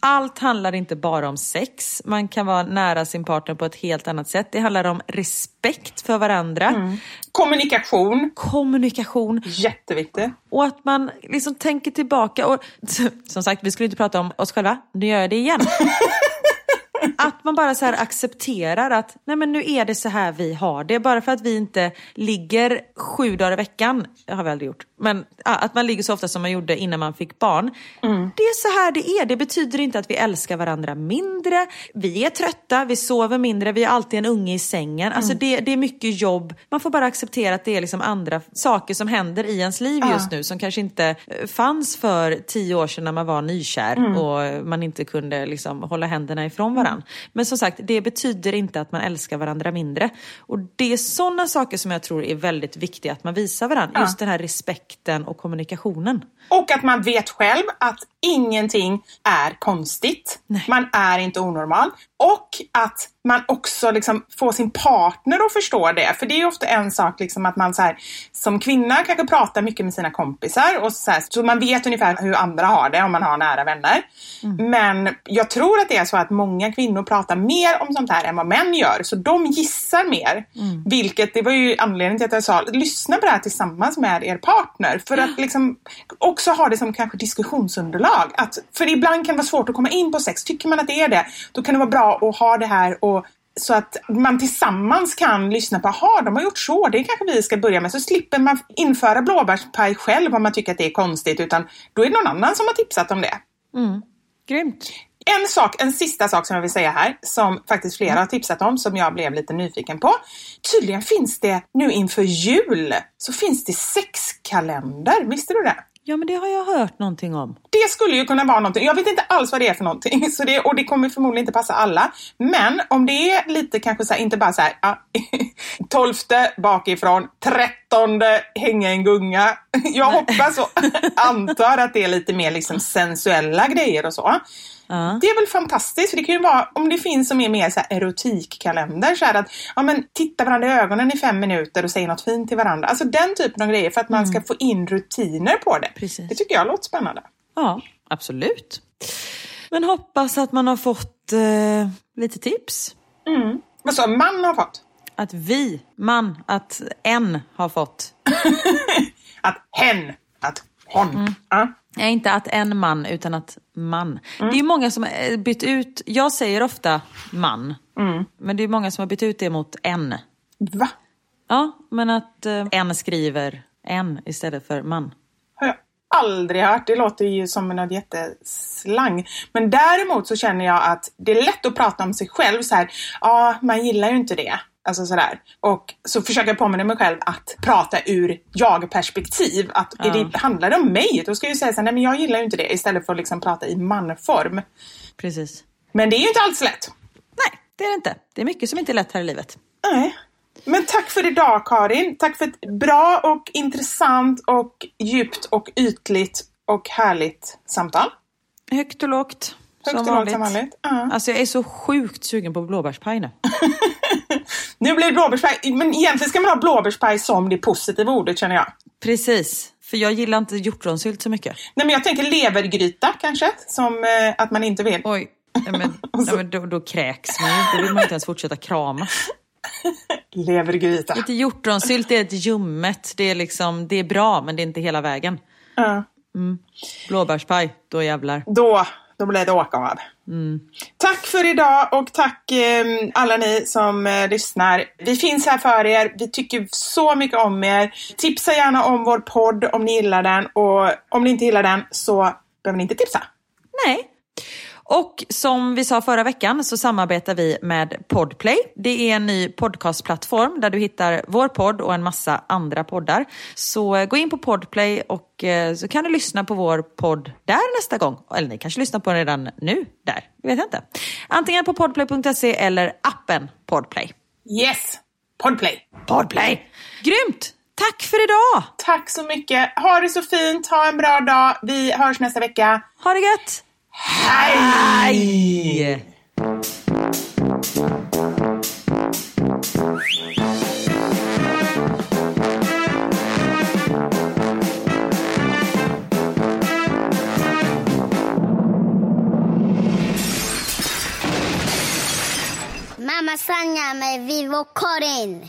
Allt handlar inte bara om sex. Man kan vara nära sin partner på ett helt annat sätt. Det handlar om respekt för varandra, Kommunikation, kommunikation jätteviktigt. och att man liksom tänker tillbaka. Och, <laughs> som sagt, vi skulle inte prata om oss själva. Nu gör jag det igen. <laughs> Att man bara så accepterar att nej men nu är det så här vi har det. Bara för att vi inte ligger sju dagar i veckan, det har vi aldrig gjort. Men att man ligger så ofta som man gjorde innan man fick barn. Det är så här det är. Det betyder inte att vi älskar varandra mindre. Vi är trötta, vi sover mindre, vi har alltid en unge i sängen. Alltså det, det är mycket jobb. Man får bara acceptera att det är liksom andra saker som händer i ens liv just nu som kanske inte eh, fanns för tio år sedan när man var nykär och man inte kunde liksom hålla händerna ifrån varandra. Men som sagt, det betyder inte att man älskar varandra mindre. Och det är sådana saker som jag tror är väldigt viktiga att man visar varandra. Just den här respekten och kommunikationen. Och att man vet själv att ingenting är konstigt. Man är inte onormal. Och att man också liksom får sin partner att förstå det. För det är ju ofta en sak liksom att man så här, som kvinna kanske pratar mycket med sina kompisar. Och så, här, så man vet ungefär hur andra har det om man har nära vänner. Men jag tror att det är så att många kvinnor pratar mer om sånt här än vad män gör. Så de gissar mer. Vilket, det var ju anledningen till att jag sa, lyssna på det här tillsammans med er partner. För att liksom också ha det som kanske diskussionsunderlag. Att, för ibland kan det vara svårt att komma in på sex. Tycker man att det är det, då kan det vara bra att ha det här och så att man tillsammans kan lyssna på, jaha, de har gjort så, det kanske vi ska börja med. Så slipper man införa blåbärspaj själv om man tycker att det är konstigt, utan då är det någon annan som har tipsat om det. Grymt. En sak, en sista sak som jag vill säga här, som faktiskt flera har tipsat om, som jag blev lite nyfiken på. Tydligen finns det nu inför jul, så finns det sexkalender. Visste du det? Ja men det har jag hört någonting om. Det skulle ju kunna vara någonting. Jag vet inte alls vad det är för någonting. <laughs> Så det, och det kommer förmodligen inte passa alla. Men om det är lite kanske så här, inte bara så här, ja, <laughs> tolfte bakifrån, trettonde hänga en gunga. <laughs> Jag hoppas och antar att det är lite mer liksom sensuella grejer och så. Det är väl fantastiskt, för det kan ju vara om det finns som är mer så här erotikkalender, så här att ja, men, titta varandra i ögonen i fem minuter och säga något fint till varandra. Alltså den typen av grejer för att man ska få in rutiner på det. Precis. Det tycker jag låter spännande. Ja, absolut. Men hoppas att man har fått eh, lite tips. Vad sa man har fått? Att vi, man, att en har fått. <laughs> Att hen, att hon. Ja. Nej, inte att en man, utan att man. Det är många som har bytt ut, jag säger ofta man, men det är många som har bytt ut det mot en. Va? Ja, men att eh, en skriver en istället för man. har jag aldrig hört. Det låter ju som något jätteslang. Men däremot så känner jag att det är lätt att prata om sig själv så här. Ja, man gillar ju inte det. Alltså sådär. Och så försöker jag påminna mig själv att prata ur jag-perspektiv. Att är det, handlar det om mig, då ska jag ju säga så här, nej men jag gillar ju inte det. Istället för att liksom prata i manform. Precis. Men det är ju inte alls lätt. Nej, det är det inte. Det är mycket som inte är lätt här i livet. Nej. Men tack för idag Karin. Tack för ett bra och intressant och djupt och ytligt och härligt samtal. Högt och lågt. Högt som vanligt. som vanligt. Ja. Alltså jag är så sjukt sugen på blåbärspaj nu. <laughs> Nu blir det blåbärspaj, men egentligen ska man ha blåbärspaj som det positiva ordet känner jag. Precis. För jag gillar inte hjortronsylt så mycket. Nej men jag tänker levergryta kanske, som eh, att man inte vill. Oj. Nej, men, <laughs> nej, men då, då kräks man ju. Då vill man inte ens fortsätta krama. <laughs> Levergryta. Lite hjortronsylt är ett ljummet. Det är, liksom, det är bra men det är inte hela vägen. Ja. Blåbärspaj, då jävlar. Då, då blir det åka av. Tack för idag och tack eh, alla ni som eh, lyssnar. Vi finns här för er. Vi tycker så mycket om er. Tipsa gärna om vår podd om ni gillar den och om ni inte gillar den så behöver ni inte tipsa. Nej. Och som vi sa förra veckan så samarbetar vi med Podplay. Det är en ny podcastplattform där du hittar vår podd och en massa andra poddar. Så eh, gå in på Podplay och eh, så kan du lyssna på vår podd där nästa gång. Eller ni kanske lyssnar på den redan nu där. Det vet jag inte. Antingen på podplay.se eller appen Podplay. Yes! Podplay! Podplay! Grymt! Tack för idag! Tack så mycket. Ha det så fint. Ha en bra dag. Vi hörs nästa vecka. Ha det gött! Hej! Mamma Sanja med Vivo Karin.